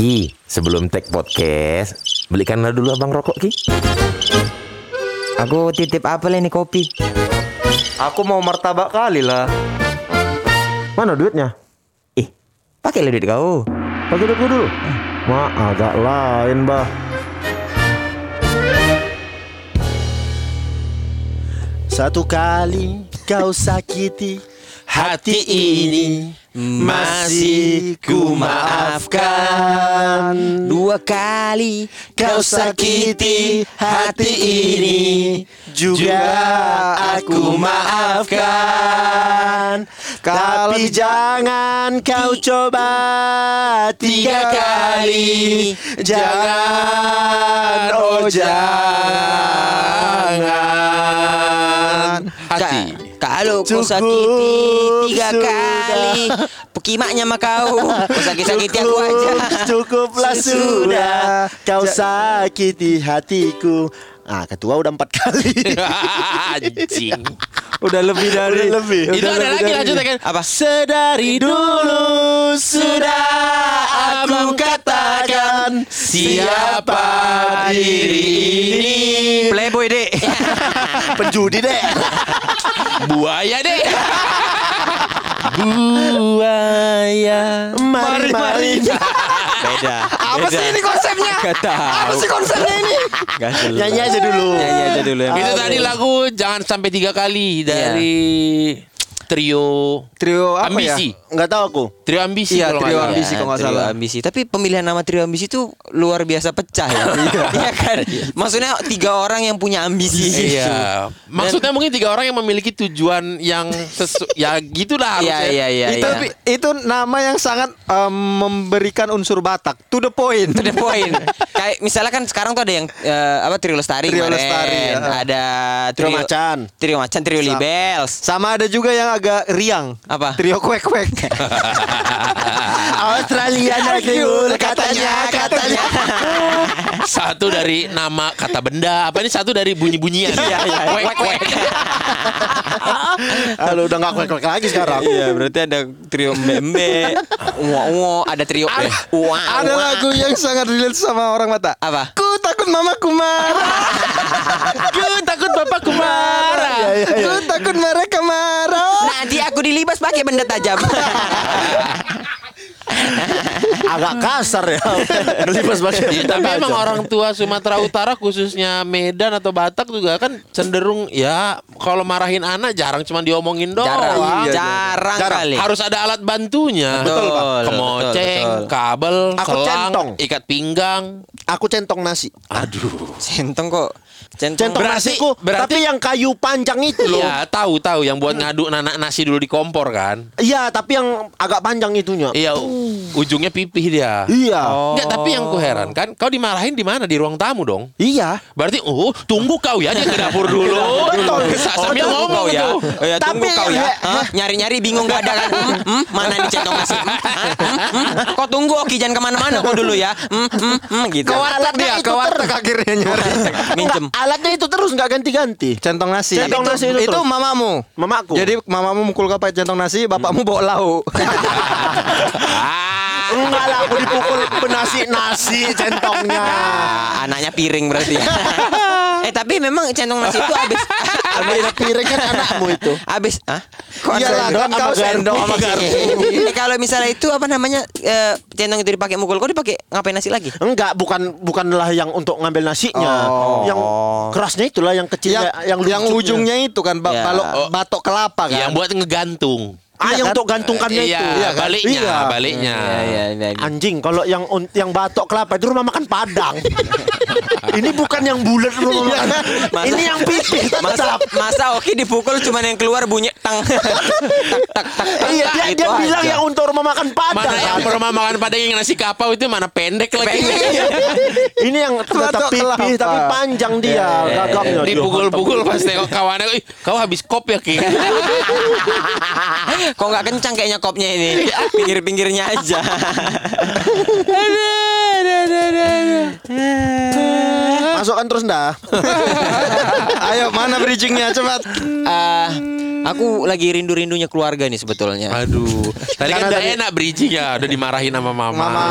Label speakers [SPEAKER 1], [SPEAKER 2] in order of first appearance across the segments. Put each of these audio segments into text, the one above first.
[SPEAKER 1] Ki, sebelum tag podcast, belikanlah dulu abang rokok Ki.
[SPEAKER 2] Aku titip apa ini kopi?
[SPEAKER 3] Aku mau martabak kali lah. Mana duitnya?
[SPEAKER 2] Ih, pakai duit kau.
[SPEAKER 3] Pakai duitku dulu. Ma, agak lain, bah.
[SPEAKER 4] Satu kali kau sakiti hati ini masih ku maafkan
[SPEAKER 2] Dua kali
[SPEAKER 4] Kau sakiti hati ini juga aku maafkan. Tapi jangan kau coba tiga kali. Jangan oh jangan.
[SPEAKER 2] Hati. Kalau kau sakiti tiga
[SPEAKER 4] sudah.
[SPEAKER 2] kali, pekimaknya mah kau. Kau sakit-sakiti aku aja.
[SPEAKER 4] Cukuplah sudah Kau sakiti hatiku Ah, ketua udah empat kali
[SPEAKER 1] Anjing.
[SPEAKER 3] Udah lebih dari
[SPEAKER 4] Udah lebih.
[SPEAKER 1] Itu ada lagi lanjutnya kan?
[SPEAKER 2] Apa?
[SPEAKER 4] Sedari dulu sudah aku katakan Siapa diri ini
[SPEAKER 2] Playboy dek.
[SPEAKER 4] Penjudi deh
[SPEAKER 1] Buaya deh.
[SPEAKER 4] Buaya Mari mari
[SPEAKER 2] Beda.
[SPEAKER 4] Apa sih ini konsepnya?
[SPEAKER 2] Gak tahu.
[SPEAKER 4] Apa sih konsepnya ini?
[SPEAKER 2] Gak jelas.
[SPEAKER 4] Nyanyi aja dulu
[SPEAKER 2] Nyanyi aja dulu ya.
[SPEAKER 1] Itu tadi lagu jangan sampai tiga kali dari trio
[SPEAKER 3] trio apa
[SPEAKER 1] ambisi.
[SPEAKER 3] ya?
[SPEAKER 4] Nggak tahu aku
[SPEAKER 1] Trio ambisi
[SPEAKER 3] Iya,
[SPEAKER 1] kalau nggak
[SPEAKER 3] trio
[SPEAKER 1] salah.
[SPEAKER 3] ambisi. kalau nggak
[SPEAKER 2] trio
[SPEAKER 3] salah.
[SPEAKER 2] ambisi. Tapi pemilihan nama trio ambisi itu luar biasa pecah ya. Iya kan? Maksudnya tiga orang yang punya ambisi.
[SPEAKER 1] Iya. Maksudnya mungkin tiga orang yang memiliki tujuan yang sesu ya gitulah
[SPEAKER 2] Iya
[SPEAKER 1] harusnya.
[SPEAKER 2] iya iya.
[SPEAKER 3] itu,
[SPEAKER 2] iya.
[SPEAKER 3] tapi itu nama yang sangat em, memberikan unsur Batak. To the point.
[SPEAKER 2] To the point. Kayak misalnya kan sekarang tuh ada yang eh, apa Trio Lestari
[SPEAKER 3] Trio
[SPEAKER 2] kemarin.
[SPEAKER 3] Lestari, ya.
[SPEAKER 2] Ada
[SPEAKER 4] Trio Macan.
[SPEAKER 2] Trio Macan, Trio Libels.
[SPEAKER 3] Sama ada juga yang agak riang.
[SPEAKER 2] Apa?
[SPEAKER 3] Trio kwek kwek.
[SPEAKER 4] Australia Nagriul katanya katanya
[SPEAKER 1] Satu dari nama kata benda, apa ini satu dari bunyi-bunyian.
[SPEAKER 2] Iya, iya.
[SPEAKER 1] Kwek, kwek.
[SPEAKER 4] Kalau udah nggak kwek-kwek lagi sekarang
[SPEAKER 2] Iya, berarti ada trio Mbembe, Uwa Uwa, ada trio eh, Uwa
[SPEAKER 3] ada
[SPEAKER 2] Uwa.
[SPEAKER 3] lagu yang sangat relate sama orang Batak.
[SPEAKER 2] apa?
[SPEAKER 3] Ku takut mamaku marah.
[SPEAKER 1] Ku takut bapakku marah.
[SPEAKER 3] Ku takut mereka marah.
[SPEAKER 2] Aku dilibas pakai benda tajam.
[SPEAKER 4] agak kasar ya ngelibas pakai
[SPEAKER 1] Ya, tapi emang orang tua Sumatera Utara khususnya Medan atau Batak juga kan cenderung ya kalau marahin anak jarang cuma diomongin doang.
[SPEAKER 2] jarang,
[SPEAKER 3] iya,
[SPEAKER 2] jarang,
[SPEAKER 4] Jarang.
[SPEAKER 2] kali.
[SPEAKER 1] Harus ada alat bantunya.
[SPEAKER 2] Betul, Pak.
[SPEAKER 1] Kemoceng,
[SPEAKER 2] betul, betul.
[SPEAKER 1] kabel,
[SPEAKER 4] Aku
[SPEAKER 1] selang,
[SPEAKER 4] centong.
[SPEAKER 1] ikat pinggang.
[SPEAKER 4] aku centong nasi
[SPEAKER 1] Aduh.
[SPEAKER 2] Centong kok. Centong.
[SPEAKER 4] centong
[SPEAKER 1] Berarti-
[SPEAKER 4] nasiku
[SPEAKER 1] berarti-
[SPEAKER 4] tapi yang kayu panjang itu loh
[SPEAKER 1] Iya, tahu tahu yang buat ngaduk nanak nasi dulu di kompor kan.
[SPEAKER 4] iya tapi yang agak panjang itunya
[SPEAKER 1] Iya, ujungnya pipih dia.
[SPEAKER 4] iya
[SPEAKER 2] Oh.
[SPEAKER 1] Enggak, tapi yang ku heran kan, kau dimarahin di mana? Di ruang tamu dong.
[SPEAKER 4] iya
[SPEAKER 1] Berarti, oh, tunggu kau ya dia ke dapur dulu.
[SPEAKER 4] Betul.
[SPEAKER 2] Oh,
[SPEAKER 1] Sambil
[SPEAKER 2] tunggu
[SPEAKER 1] ngomong
[SPEAKER 2] kau ya.
[SPEAKER 1] tuh.
[SPEAKER 2] Oh, ya, tunggu
[SPEAKER 4] Tapi-
[SPEAKER 2] kau ya. Nyari-nyari bingung gak ada kan? Hmm, hmm, mana nih centong nasi? Hmm, hmm, hmm. Kau tunggu Oki jangan ke mana-mana kau dulu ya. Hmm, hmm, hmm, gitu.
[SPEAKER 3] Ke warteg dia,
[SPEAKER 4] itu
[SPEAKER 3] warteg akhirnya nyari.
[SPEAKER 2] Minjem.
[SPEAKER 4] Alatnya itu terus nggak ganti-ganti
[SPEAKER 3] Centong nasi.
[SPEAKER 4] Centong
[SPEAKER 3] itu,
[SPEAKER 4] nasi itu
[SPEAKER 3] itu mamamu.
[SPEAKER 4] mamaku
[SPEAKER 3] Jadi mamamu mukul kau pakai centong nasi, bapakmu bawa lauk.
[SPEAKER 4] enggak lah aku dipukul penasi nasi centongnya
[SPEAKER 2] Ah, anaknya piring berarti. eh tapi memang centong nasi itu habis
[SPEAKER 4] Ambil piring kan anakmu itu
[SPEAKER 2] habis ah kok
[SPEAKER 4] Iyalah, sama sendok, sama garpu.
[SPEAKER 2] Eh, kalau misalnya itu apa namanya eh, centong itu dipakai mukul kau dipakai ngapain nasi lagi
[SPEAKER 4] Enggak, bukan bukanlah yang untuk ngambil nasinya.
[SPEAKER 3] Oh.
[SPEAKER 4] Yang kerasnya itulah yang kecilnya,
[SPEAKER 3] yang yang, ujungnya itu kan ba-
[SPEAKER 2] Ya.
[SPEAKER 3] balok batok kelapa kan.
[SPEAKER 1] Yang buat ngegantung.
[SPEAKER 4] Ah,
[SPEAKER 3] Iya
[SPEAKER 4] yang
[SPEAKER 3] kan?
[SPEAKER 4] untuk gantungkannya
[SPEAKER 1] iya,
[SPEAKER 4] itu.
[SPEAKER 3] Iya kan?
[SPEAKER 1] baliknya,
[SPEAKER 4] Iya.
[SPEAKER 1] baliknya.
[SPEAKER 2] Iya, iya, iya, iya.
[SPEAKER 4] Anjing, kalau yang yang batok kelapa itu rumah makan Padang. Ini bukan yang bulat rumah makan.
[SPEAKER 2] Masa-
[SPEAKER 4] Ini yang pipih
[SPEAKER 2] masa masa Oki dipukul cuman yang keluar bunyi tang tak tak tak tak
[SPEAKER 4] Iya,
[SPEAKER 2] tak,
[SPEAKER 4] dia, dia bilang yang untuk rumah makan Padang.
[SPEAKER 1] Mana yang rumah makan padang yang nasi kapau itu mana pendek lagi.
[SPEAKER 4] Ini yang tetap pipih
[SPEAKER 3] kelapa.
[SPEAKER 4] tapi panjang dia gagangnya. dia.
[SPEAKER 1] Dipukul-pukul pas tengok kawannya, "Ih, kau habis kop ya Ki.
[SPEAKER 2] Kok nggak kencang kayaknya kopnya ini pinggir-pinggirnya aja
[SPEAKER 4] Masukkan terus dah.
[SPEAKER 3] Ayo mana bridgingnya cepat.
[SPEAKER 2] Eh, Aku lagi rindu-rindunya keluarga nih sebetulnya.
[SPEAKER 1] Aduh, tadi kan udah enak bridging ya, udah dimarahin sama mama.
[SPEAKER 3] Mama.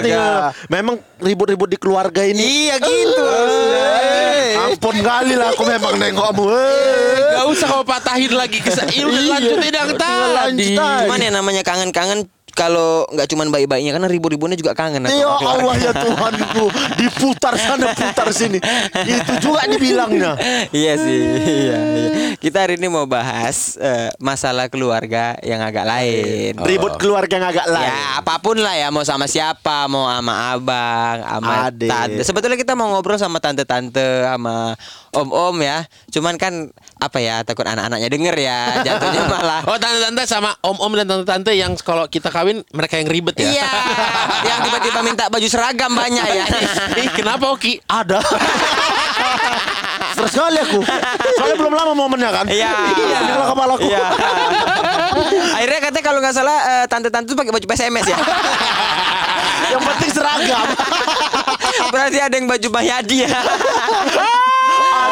[SPEAKER 4] Tinggal- memang ribut-ribut di keluarga ini.
[SPEAKER 3] Iya gitu.
[SPEAKER 4] Eh, Ampun kali lah aku memang nengok kamu. Eh.
[SPEAKER 1] Gak usah kau patahin lagi Iya, udah lanjutin yang
[SPEAKER 4] lanjut
[SPEAKER 1] tadi.
[SPEAKER 2] Cuman ya namanya kangen-kangen kalau nggak cuman bayi-bayinya karena ribu-ribunya juga kangen aku
[SPEAKER 4] Ya. Allah ya Tuhanku Diputar sana putar sini Itu juga dibilangnya
[SPEAKER 2] iya sih, iya, iya. Kita hari ini mau bahas eh, masalah keluarga yang agak lain.
[SPEAKER 4] Ribut keluarga yang agak lain
[SPEAKER 2] Ya apa pun lah ya mau sama siapa mau sama abang sama
[SPEAKER 4] Adik.
[SPEAKER 2] tante sebetulnya kita mau ngobrol sama tante-tante sama om-om ya cuman kan apa ya takut anak-anaknya denger ya jatuhnya malah
[SPEAKER 1] Oh tante-tante sama om-om dan tante-tante yang kalau kita kawin mereka yang ribet ya.
[SPEAKER 2] iya yang tiba-tiba minta baju seragam banyak ya
[SPEAKER 1] Ih, kenapa Oki?
[SPEAKER 4] Ada Stres sekali aku Soalnya belum lama momennya kan
[SPEAKER 2] Iya.
[SPEAKER 4] Iya Nyala kepalaku
[SPEAKER 2] Iya. Akhirnya katanya kalau nggak salah eh, tante-tante tuh pakai baju PSMS ya.
[SPEAKER 4] Yang penting seragam
[SPEAKER 2] Berarti ada yang baju Mahyadi ya.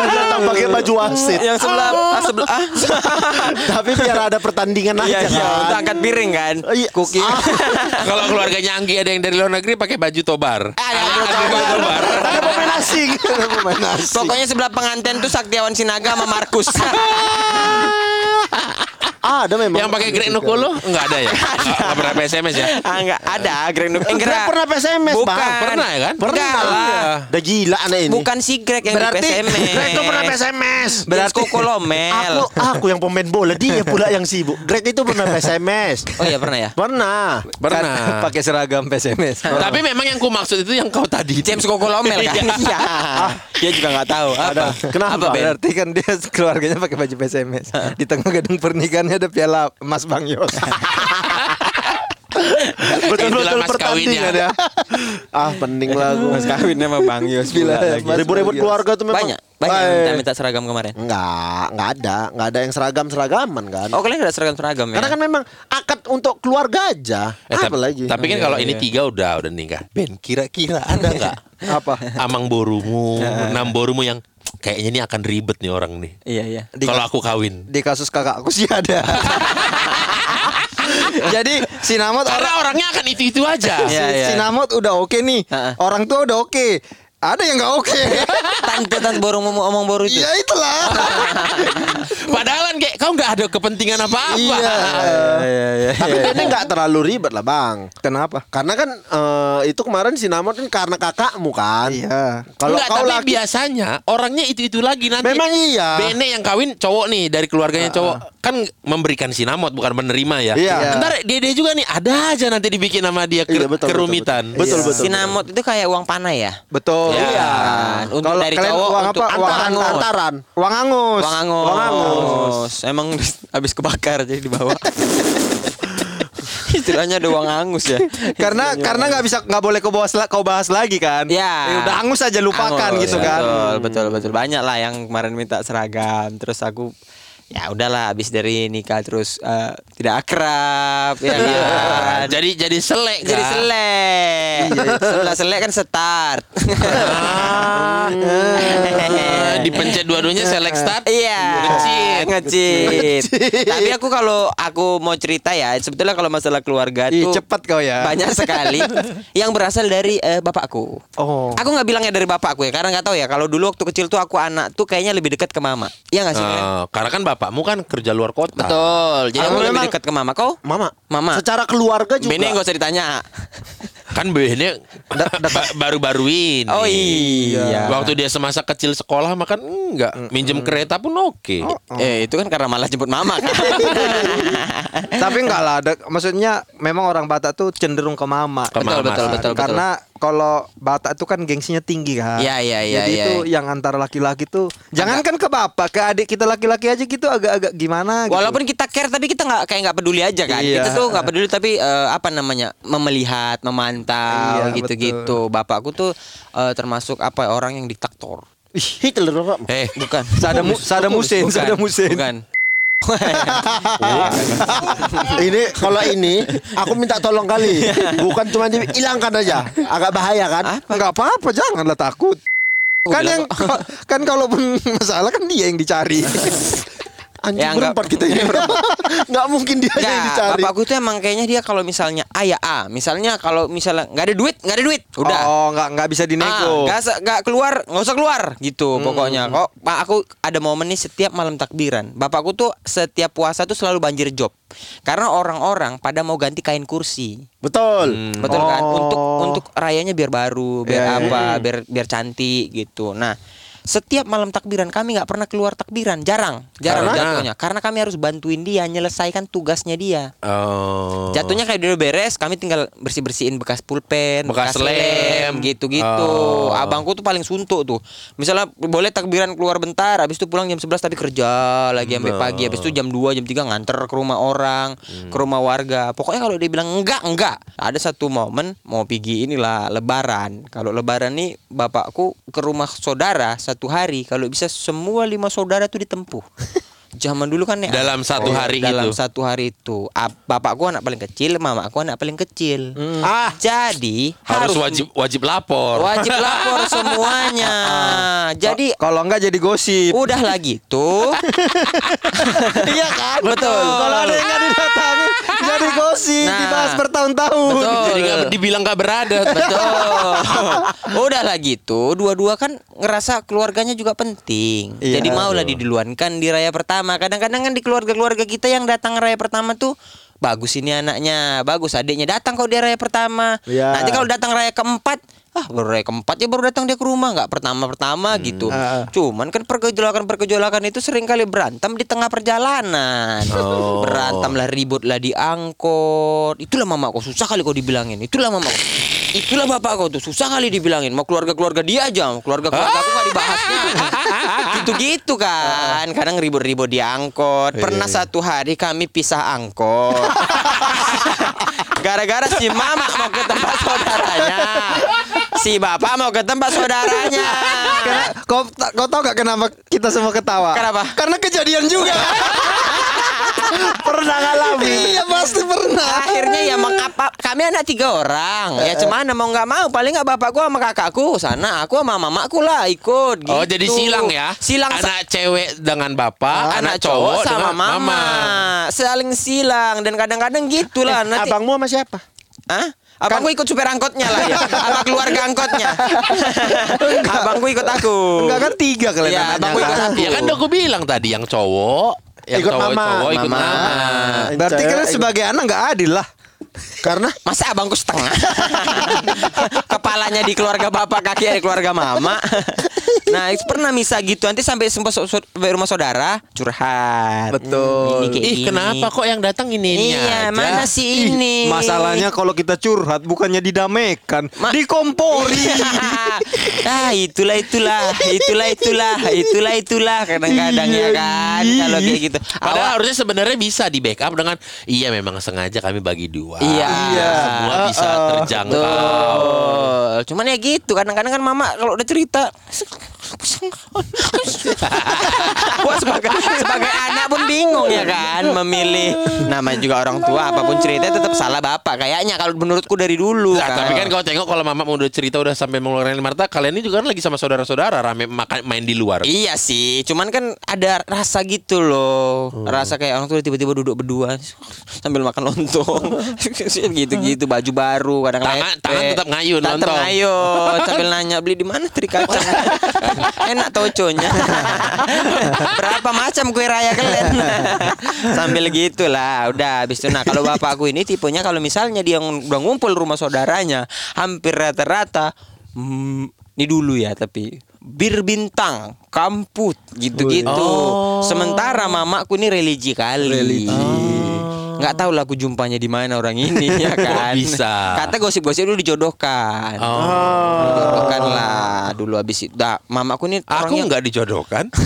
[SPEAKER 4] Datang pakai baju wasit
[SPEAKER 2] yang sebelah ah, sebelah ah.
[SPEAKER 4] Tapi biar ada pertandingan
[SPEAKER 2] Iya
[SPEAKER 4] aja
[SPEAKER 2] iya
[SPEAKER 4] kan
[SPEAKER 2] untuk angkat piring kan.
[SPEAKER 4] Iya.
[SPEAKER 2] Kuki.
[SPEAKER 1] Kalau keluarganya Anggi ada yang dari luar negeri pakai baju tobar.
[SPEAKER 2] Ada
[SPEAKER 1] Ada
[SPEAKER 2] baju
[SPEAKER 1] baju tobar.
[SPEAKER 4] Ada pemain asing Ada pemain asing
[SPEAKER 2] Pokoknya sebelah pengantin tuh Saktiawan Sinaga sama Markus.
[SPEAKER 4] Ada memang
[SPEAKER 1] Yang pakai Greg Nukolo enggak ada ya? Enggak pernah PSMS ya?
[SPEAKER 2] ah, enggak ada Greg Nuk. Eh,
[SPEAKER 4] Greg pernah PSMS,
[SPEAKER 2] Bukan.
[SPEAKER 4] Bang.
[SPEAKER 1] Pernah ya kan?
[SPEAKER 4] Pernah
[SPEAKER 2] Enggak lah.
[SPEAKER 4] Udah gila anak ini
[SPEAKER 2] Bukan si Greg yang
[SPEAKER 4] Berarti
[SPEAKER 2] di PSMS.
[SPEAKER 4] Greg tuh pernah PSMS
[SPEAKER 2] Berarti Koko Lomel.
[SPEAKER 4] Aku aku yang pemain bola Dia pula yang sibuk Greg itu pernah PSMS
[SPEAKER 2] Oh iya pernah ya.
[SPEAKER 4] Pernah
[SPEAKER 1] Pernah.
[SPEAKER 3] Pakai seragam PSMS.
[SPEAKER 1] Tapi memang yang ku maksud itu yang kau tadi.
[SPEAKER 2] James Koko Lomel kan. Iya. Dia juga nggak tahu. Apa?
[SPEAKER 4] Kenapa?
[SPEAKER 3] Berarti kan dia keluarganya pakai baju PSMS. Di tengah gedung pernikahannya ada piala Mas Bang Yos.
[SPEAKER 4] Betul-betul pertandingan
[SPEAKER 1] kawinnya.
[SPEAKER 4] ya Ah penting lah aku
[SPEAKER 2] Mas kawin sama Bang Yos
[SPEAKER 3] Bang Yos.
[SPEAKER 4] keluarga tuh memang
[SPEAKER 2] Banyak, banyak yang minta-minta seragam kemarin.
[SPEAKER 4] Enggak, enggak ada Enggak ada yang seragam-seragaman kan
[SPEAKER 2] Oh kalian ada seragam-seragam ya?
[SPEAKER 4] Karena kan memang akad untuk keluarga aja
[SPEAKER 1] Eh,
[SPEAKER 4] Apa
[SPEAKER 1] tapi,
[SPEAKER 4] lagi
[SPEAKER 1] Tapi kan
[SPEAKER 3] Iya,
[SPEAKER 1] kalau
[SPEAKER 3] iya.
[SPEAKER 1] ini tiga udah udah nikah. Ben kira-kira ada nggak
[SPEAKER 3] Apa?
[SPEAKER 1] amang borumu, enam borumu yang kayaknya ini akan ribet nih orang nih.
[SPEAKER 2] Iya iya.
[SPEAKER 1] Kalau aku kawin.
[SPEAKER 3] Di kasus kakakku sih ada. Jadi Sinamot orang
[SPEAKER 1] Karena orangnya akan itu-itu aja.
[SPEAKER 2] Iya, iya.
[SPEAKER 3] Sinamot udah oke nih.
[SPEAKER 2] Heeh.
[SPEAKER 3] Orang tua udah oke. Ada yang nggak oke.
[SPEAKER 2] Tante tante baru ngomong omong baru itu.
[SPEAKER 3] Ya itulah.
[SPEAKER 1] Padahal kan kayak kau nggak ada kepentingan apa-apa.
[SPEAKER 3] Iya. Iya iya.
[SPEAKER 4] Tapi ini enggak terlalu ribet lah bang
[SPEAKER 3] Kenapa?
[SPEAKER 4] Karena kan eh, itu kemarin Sinamon kan karena kakakmu kan
[SPEAKER 3] Iya.
[SPEAKER 4] Kalau kau
[SPEAKER 1] tapi
[SPEAKER 4] laki
[SPEAKER 1] biasanya orangnya itu-itu lagi nanti.
[SPEAKER 4] Memang iya.
[SPEAKER 1] Bene yang kawin cowok nih dari keluarganya cowok kan memberikan sinamot bukan menerima ya.
[SPEAKER 4] Iya.
[SPEAKER 1] Ntar dia, juga nih ada aja nanti dibikin sama dia ke-
[SPEAKER 4] Iya, betul, betul,
[SPEAKER 1] kerumitan.
[SPEAKER 4] betul. Betul, betul.
[SPEAKER 2] Sinamot itu kayak uang panai ya.
[SPEAKER 3] Betul.
[SPEAKER 1] Iya.
[SPEAKER 2] Untuk
[SPEAKER 3] Kalau
[SPEAKER 2] dari
[SPEAKER 3] kalian
[SPEAKER 2] cowok
[SPEAKER 3] uang
[SPEAKER 2] untuk
[SPEAKER 3] apa? Uang
[SPEAKER 2] antaran.
[SPEAKER 3] angus.
[SPEAKER 4] Antaran
[SPEAKER 3] Uang angus.
[SPEAKER 2] Uang angus.
[SPEAKER 4] Uang angus.
[SPEAKER 2] Emang habis kebakar jadi dibawa. Istilahnya ada uang angus ya.
[SPEAKER 3] Karena karena nggak bisa nggak boleh kau bahas kau bahas lagi kan.
[SPEAKER 2] Ya.
[SPEAKER 3] Eh, udah angus aja lupakan
[SPEAKER 2] Angus,
[SPEAKER 3] gitu kan.
[SPEAKER 2] Betul, betul, betul. Banyak lah yang kemarin minta seragam. Terus aku ya udahlah habis dari nikah terus eh, tidak akrab ya kan.
[SPEAKER 1] jadi jadi selek
[SPEAKER 2] Jadi
[SPEAKER 1] kan?
[SPEAKER 2] selek. Setelah selek kan start.
[SPEAKER 1] Ah, dipencet dua-duanya select start.
[SPEAKER 2] Iya.
[SPEAKER 1] Ngecit.
[SPEAKER 2] Ngecit. Tapi aku kalau aku mau cerita ya, sebetulnya kalau masalah keluarga
[SPEAKER 3] Ih,
[SPEAKER 2] tuh
[SPEAKER 3] cepat kau ya.
[SPEAKER 2] banyak sekali yang berasal dari eh, bapakku.
[SPEAKER 3] Oh.
[SPEAKER 2] Aku nggak bilangnya dari bapakku ya, karena nggak tahu ya. Kalau dulu waktu kecil tuh aku anak tuh kayaknya lebih dekat ke mama. Iya nggak sih? Ren?
[SPEAKER 1] Eh, karena kan bapakmu kan kerja luar kota.
[SPEAKER 2] Betul. Jadi
[SPEAKER 4] Aku
[SPEAKER 2] aku lebih dekat ke mama. Kau?
[SPEAKER 4] Mama
[SPEAKER 2] Mama.
[SPEAKER 4] Secara keluarga juga
[SPEAKER 2] Bene nggak usah ditanya.
[SPEAKER 1] Kan Bene ba- baru-baru ini.
[SPEAKER 2] Oh iya.
[SPEAKER 1] Waktu dia semasa kecil sekolah makan enggak, minjem kereta pun oke.
[SPEAKER 2] Eh itu kan karena malah jemput mama kan.
[SPEAKER 3] Tapi enggak lah, ada, maksudnya memang orang Batak tuh cenderung ke mama.
[SPEAKER 1] Ke
[SPEAKER 2] Betul,
[SPEAKER 1] mama.
[SPEAKER 2] betul, betul, betul.
[SPEAKER 3] Karena kalau Batak itu kan gengsinya tinggi kan.
[SPEAKER 2] Iya, iya, iya,
[SPEAKER 3] Jadi
[SPEAKER 2] iya.
[SPEAKER 3] itu yang antara laki-laki tuh jangankan ke bapak, ke adik kita laki-laki aja gitu agak-agak gimana gitu.
[SPEAKER 2] Walaupun kita care tapi kita nggak kayak nggak peduli aja kan.
[SPEAKER 3] Iya.
[SPEAKER 2] Kita tuh nggak peduli tapi eh, apa namanya memelihat, memantau
[SPEAKER 3] Iya,
[SPEAKER 2] gitu-gitu. Bapakku tuh eh, termasuk apa orang yang diktator.
[SPEAKER 4] Hitler bapak
[SPEAKER 1] Eh,
[SPEAKER 2] Bukan.
[SPEAKER 3] Saddam, Saddam Hussein. Saddam Hussein.
[SPEAKER 2] Bukan.
[SPEAKER 4] ini kalau ini aku minta tolong kali bukan cuma dihilangkan aja agak bahaya kan
[SPEAKER 3] Enggak apa-apa, janganlah takut. Kan yang kan kalaupun masalah kan dia yang dicari.
[SPEAKER 4] Anjing
[SPEAKER 2] Ya, enggak-
[SPEAKER 4] berempat kita ini. Enggak mungkin dia yang
[SPEAKER 2] Ya,
[SPEAKER 4] dicari.
[SPEAKER 2] bapakku tuh emang kayaknya dia kalau misalnya A ya A, misalnya kalau misalnya nggak ada duit, nggak ada duit, udah.
[SPEAKER 3] Oh, nggak nggak bisa
[SPEAKER 2] Ah,
[SPEAKER 3] dinego.
[SPEAKER 2] nggak nggak keluar, nggak usah keluar gitu pokoknya. Kok Pak aku ada momen nih setiap malam takbiran. Bapakku tuh setiap puasa tuh selalu banjir job. Karena orang-orang pada mau ganti kain kursi.
[SPEAKER 4] Betul.
[SPEAKER 2] Betul kan?
[SPEAKER 3] Oh.
[SPEAKER 2] Untuk untuk rayanya biar baru, biar
[SPEAKER 3] Iya, iya,
[SPEAKER 2] apa, biar biar cantik gitu. Nah, setiap malam takbiran kami nggak pernah keluar takbiran, jarang, jarang
[SPEAKER 1] Karena?
[SPEAKER 2] jatuhnya. Karena kami harus bantuin dia menyelesaikan tugasnya dia.
[SPEAKER 1] Oh.
[SPEAKER 2] Jatuhnya kayak udah beres, kami tinggal bersih bersihin bekas pulpen,
[SPEAKER 1] Bekas lem.
[SPEAKER 2] gitu-gitu.
[SPEAKER 1] Oh.
[SPEAKER 2] Abangku tuh paling suntuk tuh. Misalnya boleh takbiran keluar bentar, habis itu pulang jam 11 tapi kerja lagi sampai
[SPEAKER 1] Nah.
[SPEAKER 2] pagi. Habis itu jam 2, jam 3 nganter ke rumah orang,
[SPEAKER 1] Hmm.
[SPEAKER 2] ke rumah warga. Pokoknya kalau dia bilang enggak, enggak. Ada satu momen mau pergi inilah lebaran. Kalau lebaran nih bapakku ke rumah saudara satu hari, kalau bisa semua lima saudara tuh ditempuh. Zaman dulu kan ya
[SPEAKER 1] Dalam satu hari
[SPEAKER 2] dalam
[SPEAKER 1] gitu.
[SPEAKER 2] satu hari itu Ap- bapakku anak paling kecil mamaku anak paling kecil
[SPEAKER 1] Ah.
[SPEAKER 2] jadi
[SPEAKER 1] harus wajib wajib lapor.
[SPEAKER 2] wajib lapor semuanya jadi
[SPEAKER 3] Kalau enggak jadi gosip.
[SPEAKER 2] udah lagi tuh
[SPEAKER 3] Iya kan?
[SPEAKER 2] Betul.
[SPEAKER 3] Kalau ada yang nggak didatangi jadi gosip
[SPEAKER 2] Nah.
[SPEAKER 3] dibahas bertahun-tahun.
[SPEAKER 2] Betul.
[SPEAKER 1] Jadi nggak dibilang nggak berada.
[SPEAKER 2] betul udah lagi tuh dua-dua kan ngerasa keluarganya juga penting
[SPEAKER 3] Iya.
[SPEAKER 2] jadi maulah didiluankan di raya pertama kadang-kadang kan di keluarga-keluarga kita yang datang raya pertama tuh bagus ini anaknya bagus adiknya datang kok di raya pertama.
[SPEAKER 4] Iya.
[SPEAKER 2] nanti kalau datang raya keempat ah baru raya keempat ya baru datang dia ke rumah. Nggak pertama-pertama gitu.
[SPEAKER 3] Ah.
[SPEAKER 2] cuman kan pergejolakan-pergejolakan itu sering kali berantem di tengah perjalanan.
[SPEAKER 1] Oh.
[SPEAKER 2] berantem lah ribut lah di angkot. Itulah mamaku susah kali kau dibilangin. Itulah mamaku itulah bapak kau tuh susah kali dibilangin. Mau keluarga-keluarga dia aja mau keluarga-keluarga aku nggak dibahasnya gitu-gitu kan. Kadang ribut-ribut di angkot. Pernah satu hari kami pisah angkot. Gara-gara si mama mau ke tempat saudaranya. Si bapak mau ke tempat saudaranya.
[SPEAKER 3] Kau, kau tahu gak kenapa kita semua ketawa?
[SPEAKER 2] Kenapa?
[SPEAKER 3] Karena kejadian juga.
[SPEAKER 4] Pernah ngalamin.
[SPEAKER 3] iya pasti pernah.
[SPEAKER 2] akhirnya ya mengapa kami anak tiga orang ya cuman mau nggak mau paling nggak bapakku sama kakakku sana aku sama mamaku lah ikut gitu.
[SPEAKER 1] Oh jadi silang ya?
[SPEAKER 2] silang
[SPEAKER 1] Anak cewek dengan bapak,
[SPEAKER 2] anak, cowok sama
[SPEAKER 1] dengan
[SPEAKER 2] mama. saling silang dan kadang-kadang gitulah nanti
[SPEAKER 4] Abangmu sama siapa?
[SPEAKER 2] Hah? Abangku ikut supir angkotnya lah ya Sama keluarga angkotnya Abangku ikut aku
[SPEAKER 3] Enggak kan tiga kalian anaknya
[SPEAKER 2] abangku ikut
[SPEAKER 3] kan?
[SPEAKER 2] aku
[SPEAKER 1] Ya kan udah aku bilang tadi yang cowok, yang
[SPEAKER 4] Ikut
[SPEAKER 1] cowok,
[SPEAKER 4] mama.
[SPEAKER 1] cowok ikut
[SPEAKER 2] Mama.
[SPEAKER 1] mama.
[SPEAKER 3] Berarti kalian sebagai anak nggak adil lah.
[SPEAKER 4] Karena
[SPEAKER 2] Masa abangku setengah Kepalanya di keluarga bapak Kaki di keluarga mama Nah pernah misa gitu Nanti sampai sempat so- so- sampai rumah saudara Curhat
[SPEAKER 3] Betul.
[SPEAKER 2] Ini kayak
[SPEAKER 1] Ih
[SPEAKER 2] gini.
[SPEAKER 1] kenapa kok yang datang ini ini
[SPEAKER 2] Iya
[SPEAKER 1] aja?
[SPEAKER 2] mana sih ini
[SPEAKER 3] Masalahnya kalau kita curhat bukannya didamaikan,
[SPEAKER 2] Ma-
[SPEAKER 3] dikompori.
[SPEAKER 2] ah itulah itulah itulah itulah itulah itulah kadang-kadang ya kan kalau kayak gitu
[SPEAKER 1] Padahal
[SPEAKER 2] Awak-
[SPEAKER 1] harusnya sebenarnya bisa di backup dengan iya memang sengaja kami bagi dua.
[SPEAKER 2] Iya.
[SPEAKER 1] Biar Semua bisa terjangkau.
[SPEAKER 2] Betul. Cuman ya gitu kadang-kadang kan mama kalau udah cerita Gua sebagai sebagai anak pun bingung ya kan memilih namanya juga orang tua apa pun cerita tetap salah bapak kayaknya kalau menurutku dari dulu
[SPEAKER 1] Nah, tapi kan kalau tengok kalau mama udah cerita udah sampai mengeluarkan Marta, kalian ini juga kan lagi sama saudara-saudara rame makan main di luar.
[SPEAKER 2] Iya sih, cuman kan ada rasa gitu loh,
[SPEAKER 1] Hmm.
[SPEAKER 2] rasa kayak orang tuh tiba-tiba duduk berdua sambil makan lontong, gitu-gitu baju baru, kadang
[SPEAKER 1] Tangan-
[SPEAKER 2] lepe.
[SPEAKER 1] tangan tetap ngayun,
[SPEAKER 2] tetap
[SPEAKER 1] lontong.
[SPEAKER 2] ngayun, sambil nanya beli di mana teri kacang, enak toconya, berapa macam kue raya kalian, sambil gitulah, udah habis itu nah kalau bapakku ini tipenya kalau misalnya dia udah ngumpul rumah saudaranya, hampir rata-rata, hmm, ini dulu ya tapi bir bintang, kamput gitu-gitu.
[SPEAKER 1] Oh.
[SPEAKER 2] Sementara mamaku ini religi kali. Religi. Nggak tahu lah aku jumpanya di mana orang ini ya kan.
[SPEAKER 1] bisa?
[SPEAKER 2] Kata gosip-gosip dulu dijodohkan.
[SPEAKER 1] Oh.
[SPEAKER 2] Dijodohkan lah dulu habis itu. Dah, mamaku ini
[SPEAKER 1] Aku
[SPEAKER 2] orangnya
[SPEAKER 1] nggak dijodohkan.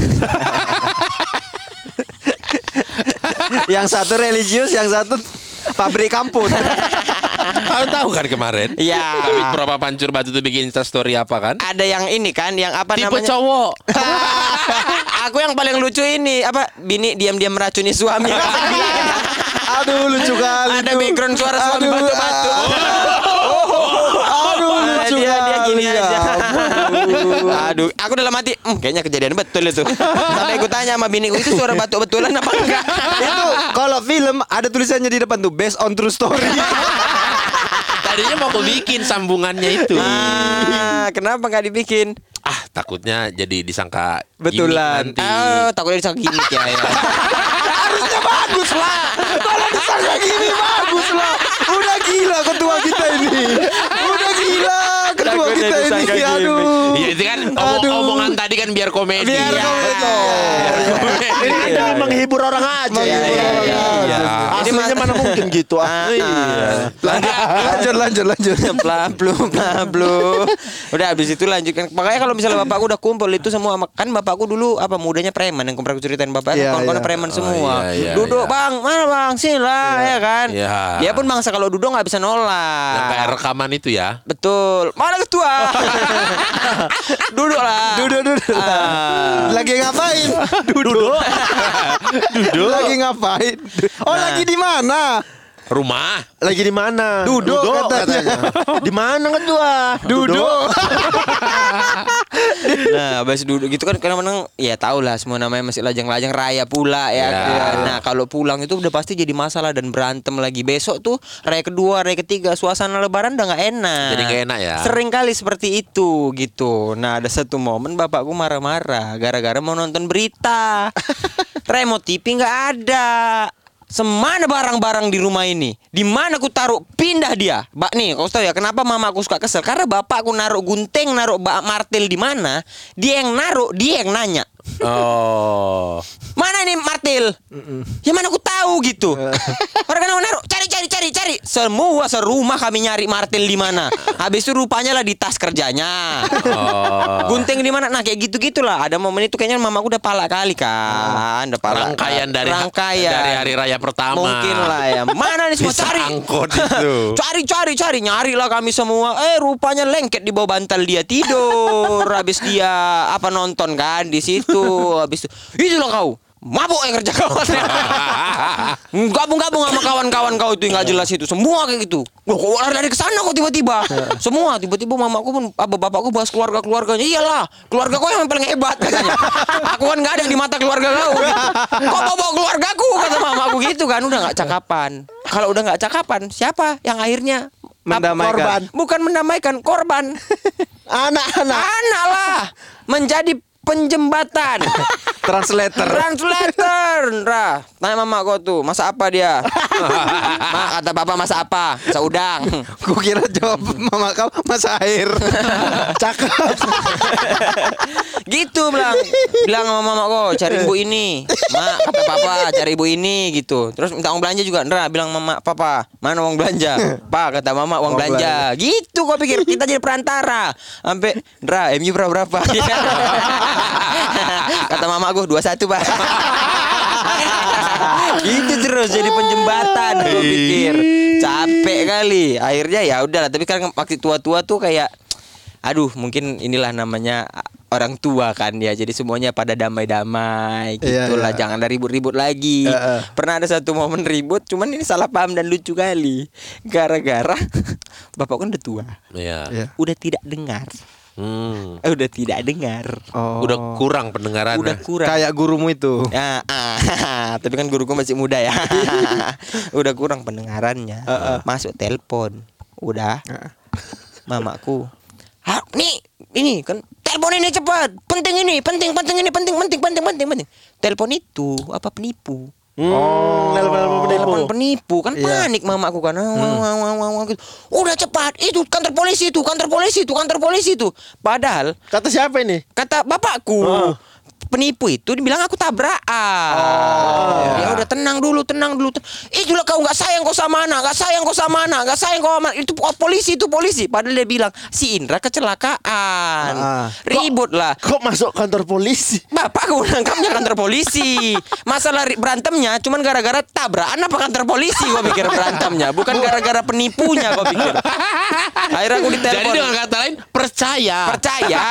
[SPEAKER 3] yang satu religius, yang satu pabrik kampung.
[SPEAKER 1] Kau tahu kan kemarin?
[SPEAKER 2] Iya.
[SPEAKER 1] Kami berapa pancur batu tuh bikin Insta story apa kan?
[SPEAKER 2] ada yang ini kan yang apa
[SPEAKER 1] Tipe
[SPEAKER 2] namanya?
[SPEAKER 1] cowok.
[SPEAKER 2] aku yang paling lucu ini apa bini diam-diam meracuni suami.
[SPEAKER 3] Aduh lucu kali.
[SPEAKER 2] ada background suara suami
[SPEAKER 3] Aduh,
[SPEAKER 2] batu-batu.
[SPEAKER 3] Aduh
[SPEAKER 2] Nah,
[SPEAKER 3] lucu
[SPEAKER 2] dia dia gini
[SPEAKER 3] ya
[SPEAKER 2] aja. Aduh, aku dalam hati, "Hmm, kayaknya kejadian betul itu. Sampai aku tanya sama biniku itu suara batuk betulan apa enggak?
[SPEAKER 3] itu kalau film ada tulisannya di depan tuh based on true story.
[SPEAKER 1] Tadinya mau aku bikin sambungannya itu.
[SPEAKER 2] Ah, kenapa nggak dibikin?
[SPEAKER 1] Ah, takutnya jadi disangka
[SPEAKER 3] Betulan.
[SPEAKER 1] gimmick nanti.
[SPEAKER 2] Oh, takutnya disangka gimmick ya. ya.
[SPEAKER 3] Bagus lah. Kalau disangka gini bagus lah. Udah gila ketua kita ini. Udah gila ketua
[SPEAKER 2] Takutnya
[SPEAKER 3] kita ini. Aduh.
[SPEAKER 1] Iya itu kan omong-
[SPEAKER 3] Aduh.
[SPEAKER 1] omongan tadi kan biar komedi.
[SPEAKER 3] Biar
[SPEAKER 1] Ya.
[SPEAKER 3] komedi.
[SPEAKER 1] Biar komedi.
[SPEAKER 4] Ini kita menghibur orang aja.
[SPEAKER 3] Menghibur
[SPEAKER 4] Iya,
[SPEAKER 3] orang
[SPEAKER 4] iya,
[SPEAKER 3] aja.
[SPEAKER 4] iya.
[SPEAKER 2] Ini
[SPEAKER 4] Aslinya mana mungkin gitu ah.
[SPEAKER 2] Ah,
[SPEAKER 3] Lanjut lanjut lanjut. lanjut.
[SPEAKER 2] Plablu, plablu. Udah habis itu lanjutkan. Makanya kalau misalnya bapakku udah kumpul itu semua kan bapakku dulu apa mudanya preman yang pernah aku ceritain bapak
[SPEAKER 3] Iya,
[SPEAKER 2] kawan-kawan
[SPEAKER 3] iya.
[SPEAKER 2] preman
[SPEAKER 1] Oh,
[SPEAKER 2] semua.
[SPEAKER 1] iya, iya,
[SPEAKER 2] duduk
[SPEAKER 1] iya.
[SPEAKER 2] bang, mana bang, sini lah ya kan.
[SPEAKER 1] Iya.
[SPEAKER 2] Dia pun bangsa kalau duduk nggak bisa nolak.
[SPEAKER 1] Yang kayak rekaman itu ya.
[SPEAKER 2] Betul. Mana ketua? duduk lah.
[SPEAKER 3] Duduk duduk.
[SPEAKER 2] Ah.
[SPEAKER 3] Lagi ngapain? Duduk. Duduk. Lagi ngapain? Oh, lagi di mana?
[SPEAKER 1] Rumah.
[SPEAKER 4] Lagi di mana?
[SPEAKER 3] Duduk katanya.
[SPEAKER 4] Di mana ketua?
[SPEAKER 3] Duduk.
[SPEAKER 2] Nah, habis duduk gitu kan kadang-kadang ya tau lah semua namanya masih lajang-lajang raya pula ya.
[SPEAKER 1] Ya.
[SPEAKER 2] Nah, kalau pulang itu udah pasti jadi masalah dan berantem lagi. Besok tuh raya kedua, raya ketiga, suasana lebaran udah nggak enak.
[SPEAKER 1] Jadi nggak enak ya?
[SPEAKER 2] Sering kali seperti itu gitu. Nah, ada satu momen bapakku marah-marah gara-gara mau nonton berita. Remote TV nggak ada. Semana barang-barang di rumah ini? Di mana aku taruh? Pindah dia. Bak nih, kau tahu ya kenapa mama aku suka kesel? Karena bapakku naruh gunting, naruh bak martil di mana? Dia yang naruh, dia yang nanya.
[SPEAKER 1] Oh.
[SPEAKER 2] Mana ini martil? Ya mana aku tahu gitu. Orang kan naruh, cari cari cari cari. Semua serumah kami nyari martil di mana. Habis itu rupanya lah di tas kerjanya.
[SPEAKER 1] Oh.
[SPEAKER 2] Gunting di mana? Nah kayak gitu gitulah. Ada momen itu kayaknya mamaku udah pala kali kan. Udah pala.
[SPEAKER 1] Rangkaian dari
[SPEAKER 2] rangkaian
[SPEAKER 1] dari hari raya pertama.
[SPEAKER 2] Mungkin lah ya. Mana nih semua cari?
[SPEAKER 1] angkot itu.
[SPEAKER 2] cari cari cari nyari lah kami semua. Eh rupanya lengket di bawah bantal dia tidur. Habis dia apa nonton kan di situ. Habis itu itulah kau. Mabuk yang kerja kawan. Gabung-gabung sama kawan-kawan kau itu yang gak jelas itu. Semua kayak gitu. Loh kok lari ke sana kok tiba-tiba? Semua tiba-tiba mamaku pun Apa bapakku bahas keluarga-keluarganya. Iyalah Keluarga kau yang paling hebat katanya. Aku kan gak ada di mata keluarga kau. Kok bawa keluargaku Kata mamaku gitu kan. Udah gak cakapan. Kalau udah gak cakapan Siapa yang akhirnya
[SPEAKER 3] Mendamaikan.
[SPEAKER 2] Korban. Bukan mendamaikan Korban.
[SPEAKER 4] Anak-anak.
[SPEAKER 2] Anak lah. Menjadi penjembatan.
[SPEAKER 3] Translator.
[SPEAKER 2] Translator. Ra Tanya mama kau tuh Masak apa dia? Ma, Kata papa masak apa? Masak udang.
[SPEAKER 3] Gue kira jawab mama kau masa air.
[SPEAKER 4] Cakep.
[SPEAKER 2] Gitu bilang. Bilang sama mama kau Cari ibu ini. Ma kata papa Cari ibu ini gitu. Terus minta uang belanja juga. Ndra bilang mama Papa Mana uang belanja? Pak kata mama uang
[SPEAKER 3] Uang
[SPEAKER 2] belanja. Gitu kau pikir. Kita jadi perantara. Sampai Ndra MU berapa berapa Kata mama aku 21 pak. Gitu terus jadi penjembatan Gue pikir. Capek kali. Akhirnya ya udahlah Tapi kan waktu tua-tua tuh kayak Aduh mungkin inilah namanya orang tua kan ya. Jadi semuanya pada damai-damai
[SPEAKER 3] Iya,
[SPEAKER 2] gitu lah
[SPEAKER 3] iya.
[SPEAKER 2] Jangan ada ribut-ribut lagi.
[SPEAKER 3] Iya, iya.
[SPEAKER 2] Pernah ada satu momen ribut Cuman ini salah paham dan lucu kali. Gara-gara Bapak kan udah tua.
[SPEAKER 1] Iya.
[SPEAKER 3] Iya.
[SPEAKER 2] Udah tidak dengar
[SPEAKER 1] Hmm.
[SPEAKER 2] Eh, Udah tidak dengar
[SPEAKER 3] Oh.
[SPEAKER 1] Udah kurang pendengarannya.
[SPEAKER 2] Udah kurang
[SPEAKER 3] Kayak gurumu itu.
[SPEAKER 2] Ya, ah, tapi kan guruku masih muda ya. Udah kurang pendengarannya. Masuk telepon. Udah. Mamaku. "Ah, nih, ini kan telepon ini cepat. Penting ini, penting, penting ini, penting, penting, penting, penting, penting. Telepon itu apa penipu?
[SPEAKER 4] Hmm, telepon
[SPEAKER 2] Telepon penipu kan
[SPEAKER 3] Iya.
[SPEAKER 2] panik mamaku kan. Wah, wah, wah, wah, wah, gitu. Udah cepat. Itu kantor polisi itu, kantor polisi itu, kantor polisi itu. Padahal
[SPEAKER 4] Kata siapa ini?
[SPEAKER 2] kata bapakku
[SPEAKER 4] Oh.
[SPEAKER 2] Penipu itu dibilang aku tabrakan. ya udah tenang dulu, tenang dulu. Ten- Itulah kau nggak sayang kau sama anak, nggak sayang kau sama anak, nggak sayang kau sama itu oh, polisi itu polisi. Padahal dia bilang si Indra kecelakaan,
[SPEAKER 3] Ah.
[SPEAKER 2] ribut lah.
[SPEAKER 4] Kok masuk kantor polisi?
[SPEAKER 2] Bapakku nangkapnya kantor polisi. Masalah berantemnya cuman gara-gara tabrakan apa kantor polisi gua pikir berantemnya, bukan gara-gara penipunya gua pikir. Akhirnya aku
[SPEAKER 1] Jadi
[SPEAKER 2] ditelepon.
[SPEAKER 1] dengan kata lain percaya.
[SPEAKER 2] Percaya.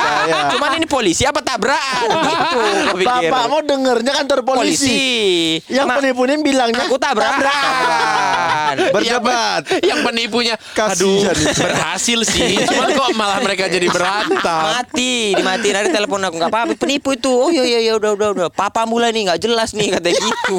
[SPEAKER 2] Cuman ini polisi apa tabrakan gitu.
[SPEAKER 4] Bapak mau dengernya kantor polisi.
[SPEAKER 2] polisi.
[SPEAKER 4] Yang
[SPEAKER 2] Ma-
[SPEAKER 4] penipu ini bilangnya
[SPEAKER 2] aku tabrakan.
[SPEAKER 3] Berdebat.
[SPEAKER 1] Yang penipunya
[SPEAKER 3] Kasihan
[SPEAKER 1] Aduh berhasil sih Cuman kok malah mereka jadi berantem
[SPEAKER 2] mati dimatiin ada telepon aku nggak apa-apa penipu itu oh iya iya iya udah udah udah papa mulai nih nggak jelas nih kata gitu